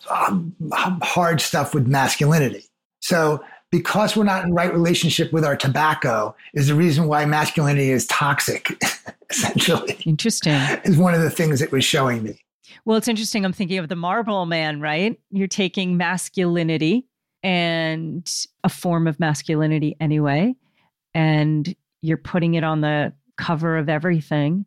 um, hard stuff with masculinity. So because we're not in right relationship with our tobacco is the reason why masculinity is toxic essentially interesting is one of the things it was showing me well it's interesting i'm thinking of the marlboro man right you're taking masculinity and a form of masculinity anyway. And you're putting it on the cover of everything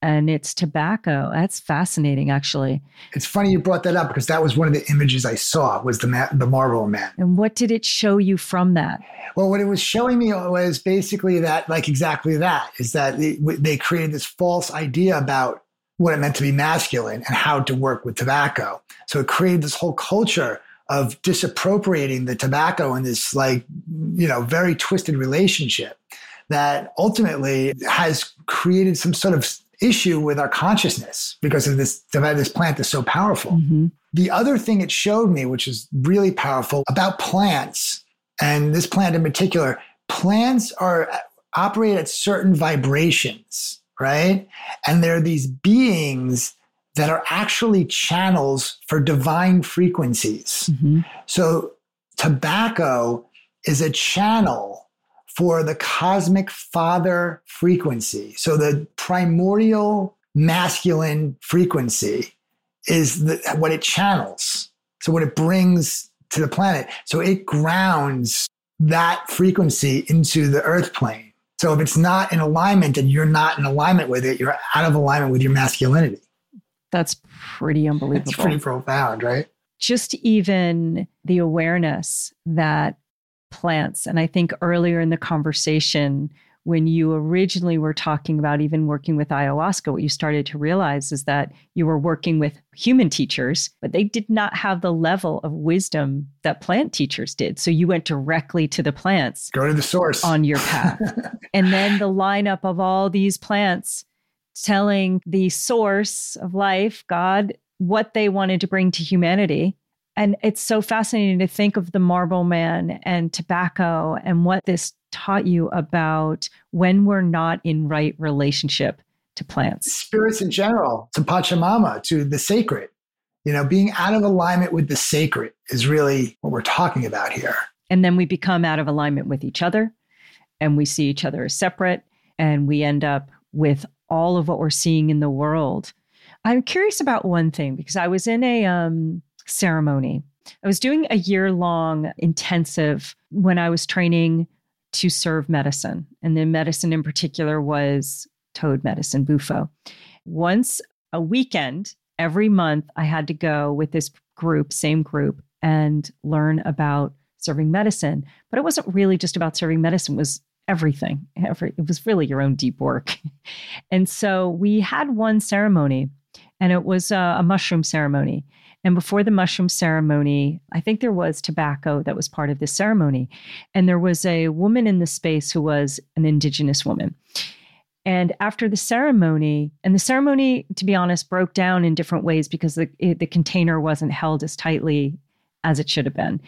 and it's tobacco. That's fascinating, actually. It's funny you brought that up because that was one of the images I saw was the Ma- the Marvel Man. And what did it show you from that? Well, what it was showing me was basically that, like exactly that, is that they, they created this false idea about what it meant to be masculine and how to work with tobacco. So it created this whole culture of disappropriating the tobacco in this like you know very twisted relationship that ultimately has created some sort of issue with our consciousness because of this this plant is so powerful mm-hmm. the other thing it showed me which is really powerful about plants and this plant in particular plants are operate at certain vibrations right and there are these beings that are actually channels for divine frequencies. Mm-hmm. So, tobacco is a channel for the cosmic father frequency. So, the primordial masculine frequency is the, what it channels. So, what it brings to the planet. So, it grounds that frequency into the earth plane. So, if it's not in alignment and you're not in alignment with it, you're out of alignment with your masculinity. That's pretty unbelievable. It's pretty profound, right? Just even the awareness that plants, and I think earlier in the conversation, when you originally were talking about even working with ayahuasca, what you started to realize is that you were working with human teachers, but they did not have the level of wisdom that plant teachers did. So you went directly to the plants. Go to the source on your path. and then the lineup of all these plants telling the source of life, God, what they wanted to bring to humanity. And it's so fascinating to think of the Marlboro man and tobacco and what this taught you about when we're not in right relationship to plants. Spirits in general, to Pachamama, to the sacred. You know, being out of alignment with the sacred is really what we're talking about here. And then we become out of alignment with each other and we see each other as separate and we end up with all of what we're seeing in the world. I'm curious about one thing because I was in a um, ceremony. I was doing a year long intensive when I was training to serve medicine. And the medicine in particular was toad medicine, Bufo. Once a weekend, every month, I had to go with this group, same group, and learn about serving medicine. But it wasn't really just about serving medicine, it was everything. Every, it was really your own deep work. and so we had one ceremony, and it was a, a mushroom ceremony. And before the mushroom ceremony, I think there was tobacco that was part of the ceremony. And there was a woman in the space who was an indigenous woman. And after the ceremony, and the ceremony, to be honest, broke down in different ways because the, the container wasn't held as tightly as it should have been.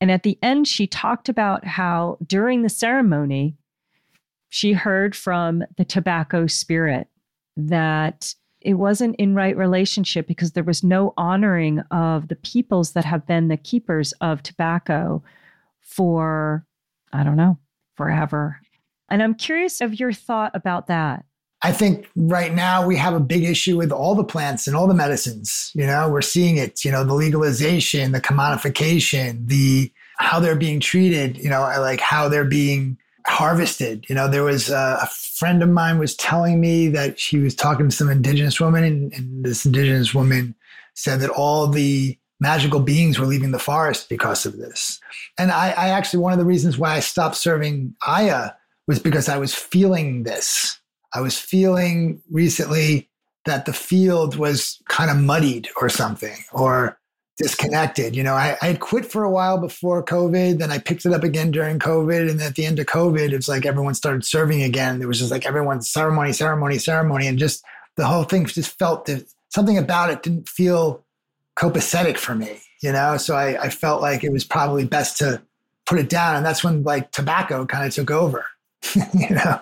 And at the end, she talked about how during the ceremony, she heard from the tobacco spirit that it wasn't in right relationship because there was no honoring of the peoples that have been the keepers of tobacco for, I don't know, forever. And I'm curious of your thought about that. I think right now we have a big issue with all the plants and all the medicines. You know, we're seeing it, you know, the legalization, the commodification, the how they're being treated, you know, like how they're being harvested. You know, there was a, a, friend of mine was telling me that she was talking to some indigenous woman, and, and this indigenous woman said that all the magical beings were leaving the forest because of this. And I, I actually, one of the reasons why I stopped serving Aya was because I was feeling this. I was feeling recently that the field was kind of muddied or something, or disconnected. You know, I, I had quit for a while before COVID, then I picked it up again during COVID. And at the end of COVID, it's like everyone started serving again. There was just like everyone ceremony, ceremony, ceremony. And just the whole thing just felt that something about it didn't feel copacetic for me, you know? So I, I felt like it was probably best to put it down. And that's when like tobacco kind of took over, you know?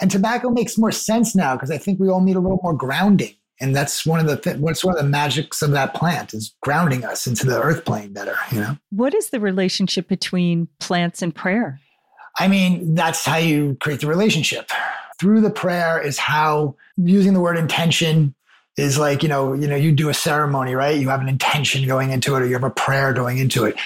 And tobacco makes more sense now because I think we all need a little more grounding and that's one of the th- what's one of the magics of that plant is grounding us into the earth plane better you know? What is the relationship between plants and prayer? I mean that's how you create the relationship. Through the prayer is how using the word intention is like you know you know you do a ceremony right? You have an intention going into it or you have a prayer going into it.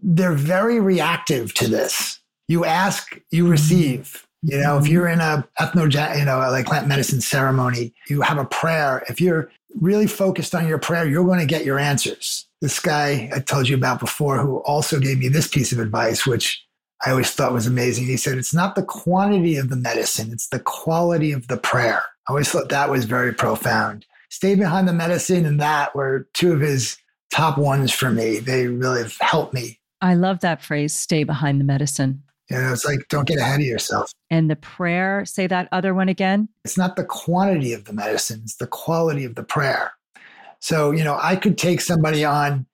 They're very reactive to this. You ask you mm-hmm. receive you know, if you're in a ethno, you know, like plant medicine ceremony, you have a prayer. If you're really focused on your prayer, you're going to get your answers. This guy I told you about before, who also gave me this piece of advice, which I always thought was amazing. He said, It's not the quantity of the medicine, it's the quality of the prayer. I always thought that was very profound. Stay behind the medicine and that were two of his top ones for me. They really helped me. I love that phrase, stay behind the medicine. You know, it's like, don't get ahead of yourself. And the prayer, say that other one again. It's not the quantity of the medicine, it's the quality of the prayer. So, you know, I could take somebody on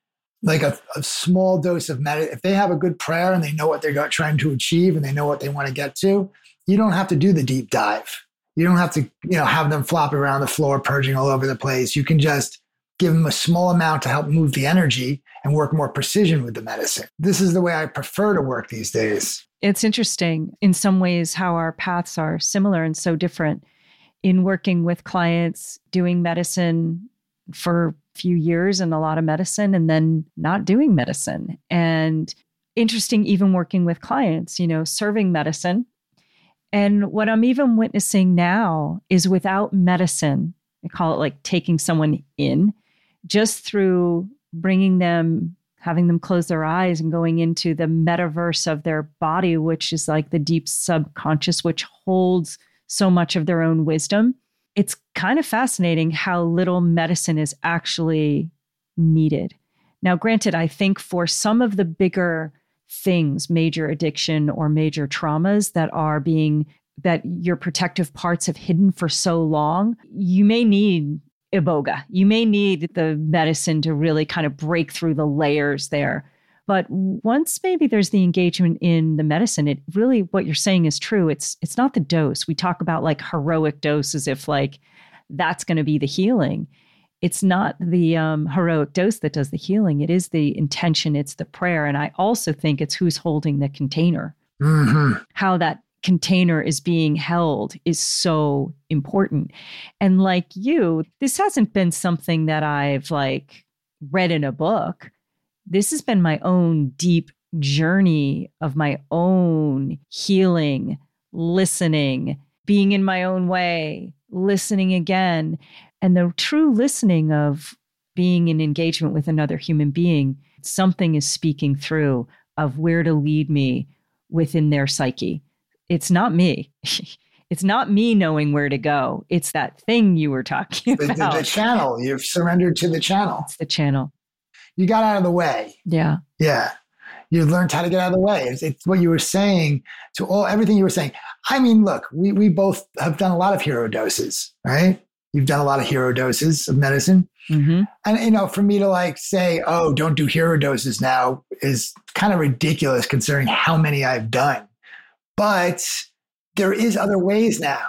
like a, a small dose of medicine. If they have a good prayer and they know what they're trying to achieve and they know what they want to get to, you don't have to do the deep dive. You don't have to, you know, have them flop around the floor, purging all over the place. You can just give them a small amount to help move the energy and work more precision with the medicine. This is the way I prefer to work these days. It's interesting in some ways how our paths are similar and so different. In working with clients, doing medicine for a few years and a lot of medicine, and then not doing medicine. And interesting, even working with clients, you know, serving medicine. And what I'm even witnessing now is without medicine, I call it like taking someone in, just through bringing them having them close their eyes and going into the metaverse of their body, which is like the deep subconscious, which holds so much of their own wisdom. It's kind of fascinating how little medicine is actually needed. Now, granted, I think for some of the bigger things, major addiction or major traumas that are being that your protective parts have hidden for so long, you may need iboga. You may need the medicine to really kind of break through the layers there. But once maybe there's the engagement in the medicine, it really what you're saying is true. It's it's not the dose. We talk about like heroic dose as if like that's going to be the healing. It's not the um, heroic dose that does the healing. It is the intention. It's the prayer, and I also think it's who's holding the container. Mm-hmm. How that container is being held is so important. And like you, this hasn't been something that I've like read in a book. This has been my own deep journey of my own healing, listening, being in my own way, listening again. And the true listening of being in engagement with another human being, something is speaking through of where to lead me within their psyche it's not me. it's not me knowing where to go. It's that thing you were talking the, about. The, the, channel. You've surrendered to the channel. It's the channel. You got out of the way. Yeah. Yeah. You learned how to get out of the way. It's, it's what you were saying to all everything you were saying. I mean, look, we we both have done a lot of hero doses, right? You've done a lot of hero doses of medicine. Mm-hmm. And, you know, for me to like say, oh, don't do hero doses now is kind of ridiculous considering how many I've done but there is other ways now.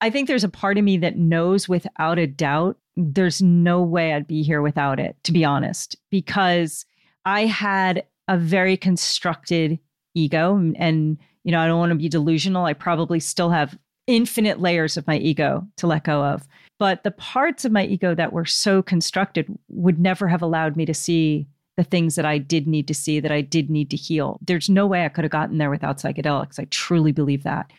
I think there's a part of me that knows without a doubt there's no way I'd be here without it, to be honest, because I had a very constructed ego. And, you know, I don't want to be delusional. I probably still have infinite layers of my ego to let go of. But the parts of my ego that were so constructed would never have allowed me to see the things that I did need to see, that I did need to heal. There's no way I could have gotten there without psychedelics. I truly believe that.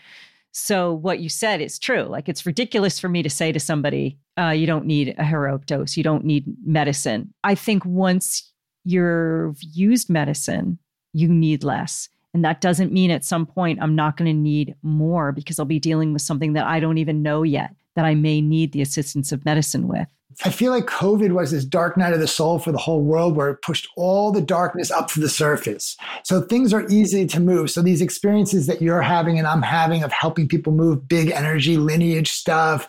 So, what you said is true. Like, it's ridiculous for me to say to somebody, uh, you don't need a heroic dose, you don't need medicine. I think once you've used medicine, you need less. And that doesn't mean at some point I'm not going to need more because I'll be dealing with something that I don't even know yet that I may need the assistance of medicine with. I feel like COVID was this dark night of the soul for the whole world where it pushed all the darkness up to the surface. So things are easy to move. So these experiences that you're having and I'm having of helping people move big energy, lineage stuff,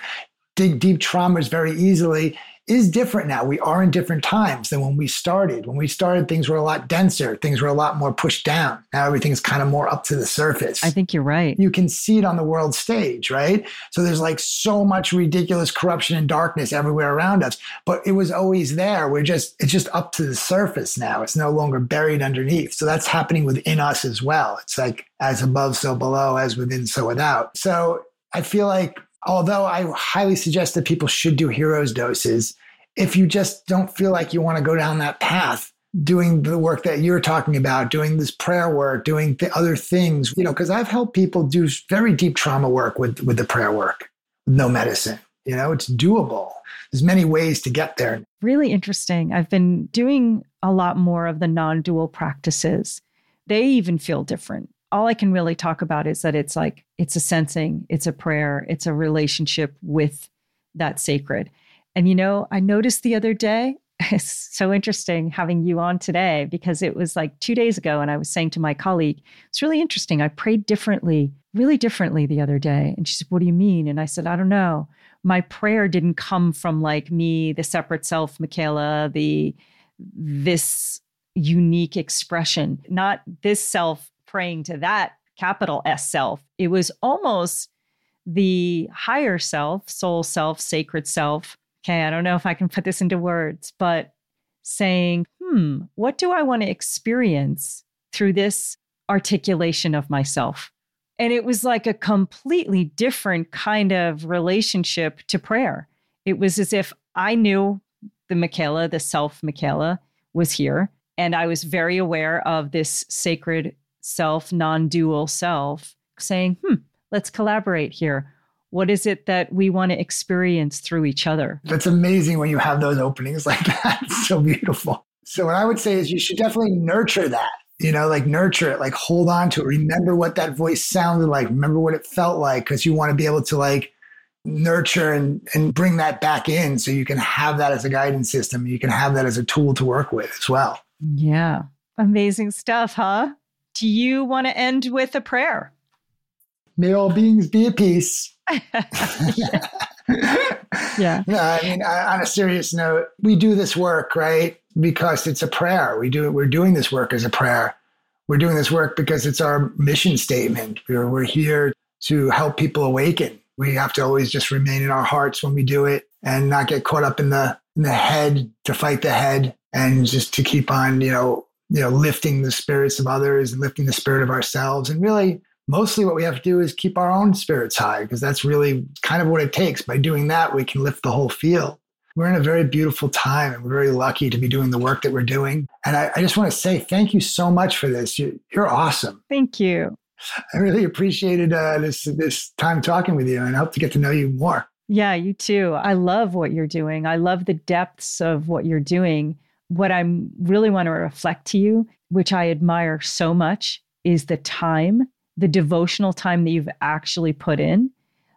dig deep traumas very easily is different now. We are in different times than when we started. When we started, things were a lot denser, things were a lot more pushed down. Now everything's kind of more up to the surface. I think you're right. You can see it on the world stage, right? So there's like so much ridiculous corruption and darkness everywhere around us, but it was always there. We're just, it's just up to the surface now. It's no longer buried underneath. So that's happening within us as well. It's like as above, so below, as within, so without. So I feel like although I highly suggest that people should do heroes doses, if you just don't feel like you want to go down that path, doing the work that you're talking about, doing this prayer work, doing the other things, you know, because I've helped people do very deep trauma work with, with the prayer work, no medicine. You know, it's doable. There's many ways to get there. Really interesting. I've been doing a lot more of the non dual practices. They even feel different all I can really talk about is that it's like it's a sensing, it's a prayer, it's a relationship with that sacred. And you know, I noticed the other day, it's so interesting having you on today because it was like two days ago, and I was saying to my colleague, it's really interesting. I prayed differently, really differently the other day. And she said, What do you mean? And I said, I don't know. My prayer didn't come from like me, the separate self, Michaela, the this unique expression, not this self praying to that capital S self. It was almost the higher self, soul self, sacred self. Okay, I don't know if I can put this into words, but saying, hmm, what do I want to experience through this articulation of myself? And it was like a completely different kind of relationship to prayer. It was as if I knew the Michaela, the self Michaela, was here. And I was very aware of this sacred self, non dual self, saying, hmm, let's collaborate here. What is it that we want to experience through each other? That's amazing when you have those openings like that. It's so beautiful. So what I would say is you should definitely nurture that. You know, like nurture it, like hold on to it. Remember what that voice sounded like. Remember what it felt like, because you want to be able to like nurture and and bring that back in, so you can have that as a guidance system. You can have that as a tool to work with as well. Yeah, amazing stuff, huh? Do you want to end with a prayer? May all beings be at peace. yeah. yeah. No, I mean, on a serious note, we do this work, right? Because it's a prayer. We do it. We're doing this work as a prayer. We're doing this work because it's our mission statement. We're, we're here to help people awaken. We have to always just remain in our hearts when we do it and not get caught up in the in the head to fight the head and just to keep on, you know, you know, lifting the spirits of others and lifting the spirit of ourselves and really mostly what we have to do is keep our own spirits high because that's really kind of what it takes. By doing that, we can lift the whole field. We're in a very beautiful time and we're very lucky to be doing the work that we're doing. And I, I just want to say thank you so much for this. You, are awesome. Thank you. I really appreciated uh, this this time talking with you and I hope to get to know you more. Yeah, you too. I love what you're doing. I love the depths of what you're doing. What I really want to reflect to you, which I admire so much, is the time the devotional time that you've actually put in,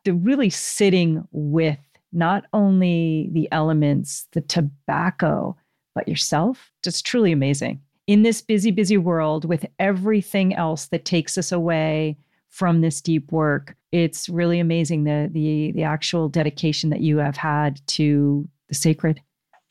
the really sitting with not only the elements, the tobacco, but yourself, just truly amazing. In this busy, busy world with everything else that takes us away from this deep work, it's really amazing the the the actual dedication that you have had to the sacred.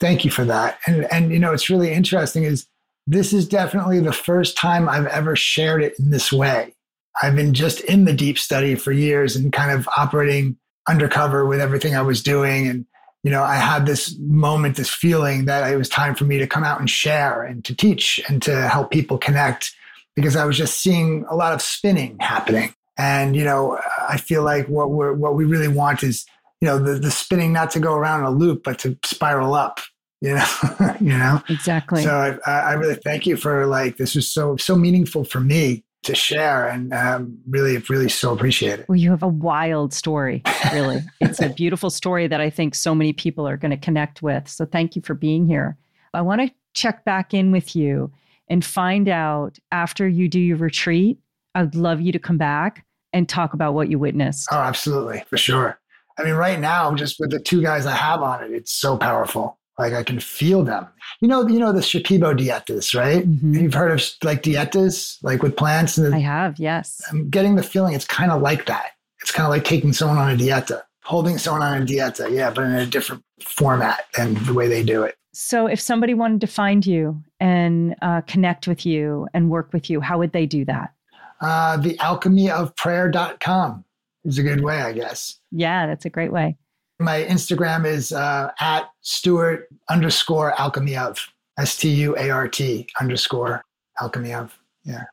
Thank you for that. And and you know, it's really interesting is this is definitely the first time I've ever shared it in this way. I've been just in the deep study for years and kind of operating undercover with everything I was doing. And, you know, I had this moment, this feeling that it was time for me to come out and share and to teach and to help people connect because I was just seeing a lot of spinning happening. And, you know, I feel like what we're, what we really want is, you know, the, the spinning not to go around in a loop, but to spiral up, you know, you know? Exactly. So I, I really thank you for like, this was so, so meaningful for me to share and um, really, really so appreciate it. Well, you have a wild story, really. it's a beautiful story that I think so many people are going to connect with. So thank you for being here. I want to check back in with you and find out after you do your retreat. I'd love you to come back and talk about what you witnessed. Oh, absolutely, for sure. I mean, right now, just with the two guys I have on it, it's so powerful. Like I can feel them. You know, you know the Shipibo dietas, right? Mm-hmm. You've heard of like dietas, like with plants. And the, I have, yes. I'm getting the feeling it's kind of like that. It's kind of like taking someone on a dieta, holding someone on a dieta, yeah, but in a different format and the way they do it. So, if somebody wanted to find you and uh, connect with you and work with you, how would they do that? Uh, the alchemyofprayer.com is a good way, I guess. Yeah, that's a great way. My Instagram is uh, at Stuart underscore alchemy of S T U A R T underscore alchemy of. Yeah.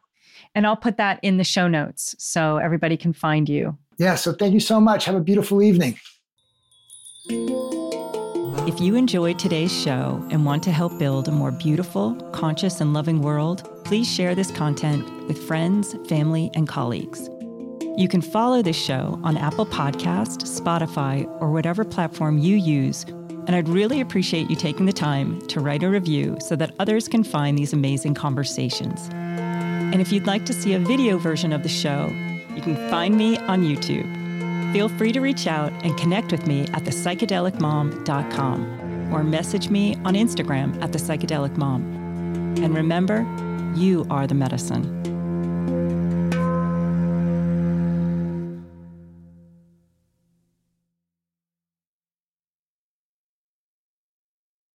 And I'll put that in the show notes so everybody can find you. Yeah. So thank you so much. Have a beautiful evening. If you enjoyed today's show and want to help build a more beautiful, conscious, and loving world, please share this content with friends, family, and colleagues. You can follow this show on Apple Podcast, Spotify, or whatever platform you use. And I'd really appreciate you taking the time to write a review so that others can find these amazing conversations. And if you'd like to see a video version of the show, you can find me on YouTube. Feel free to reach out and connect with me at thepsychedelicmom.com or message me on Instagram at thepsychedelicmom. And remember, you are the medicine.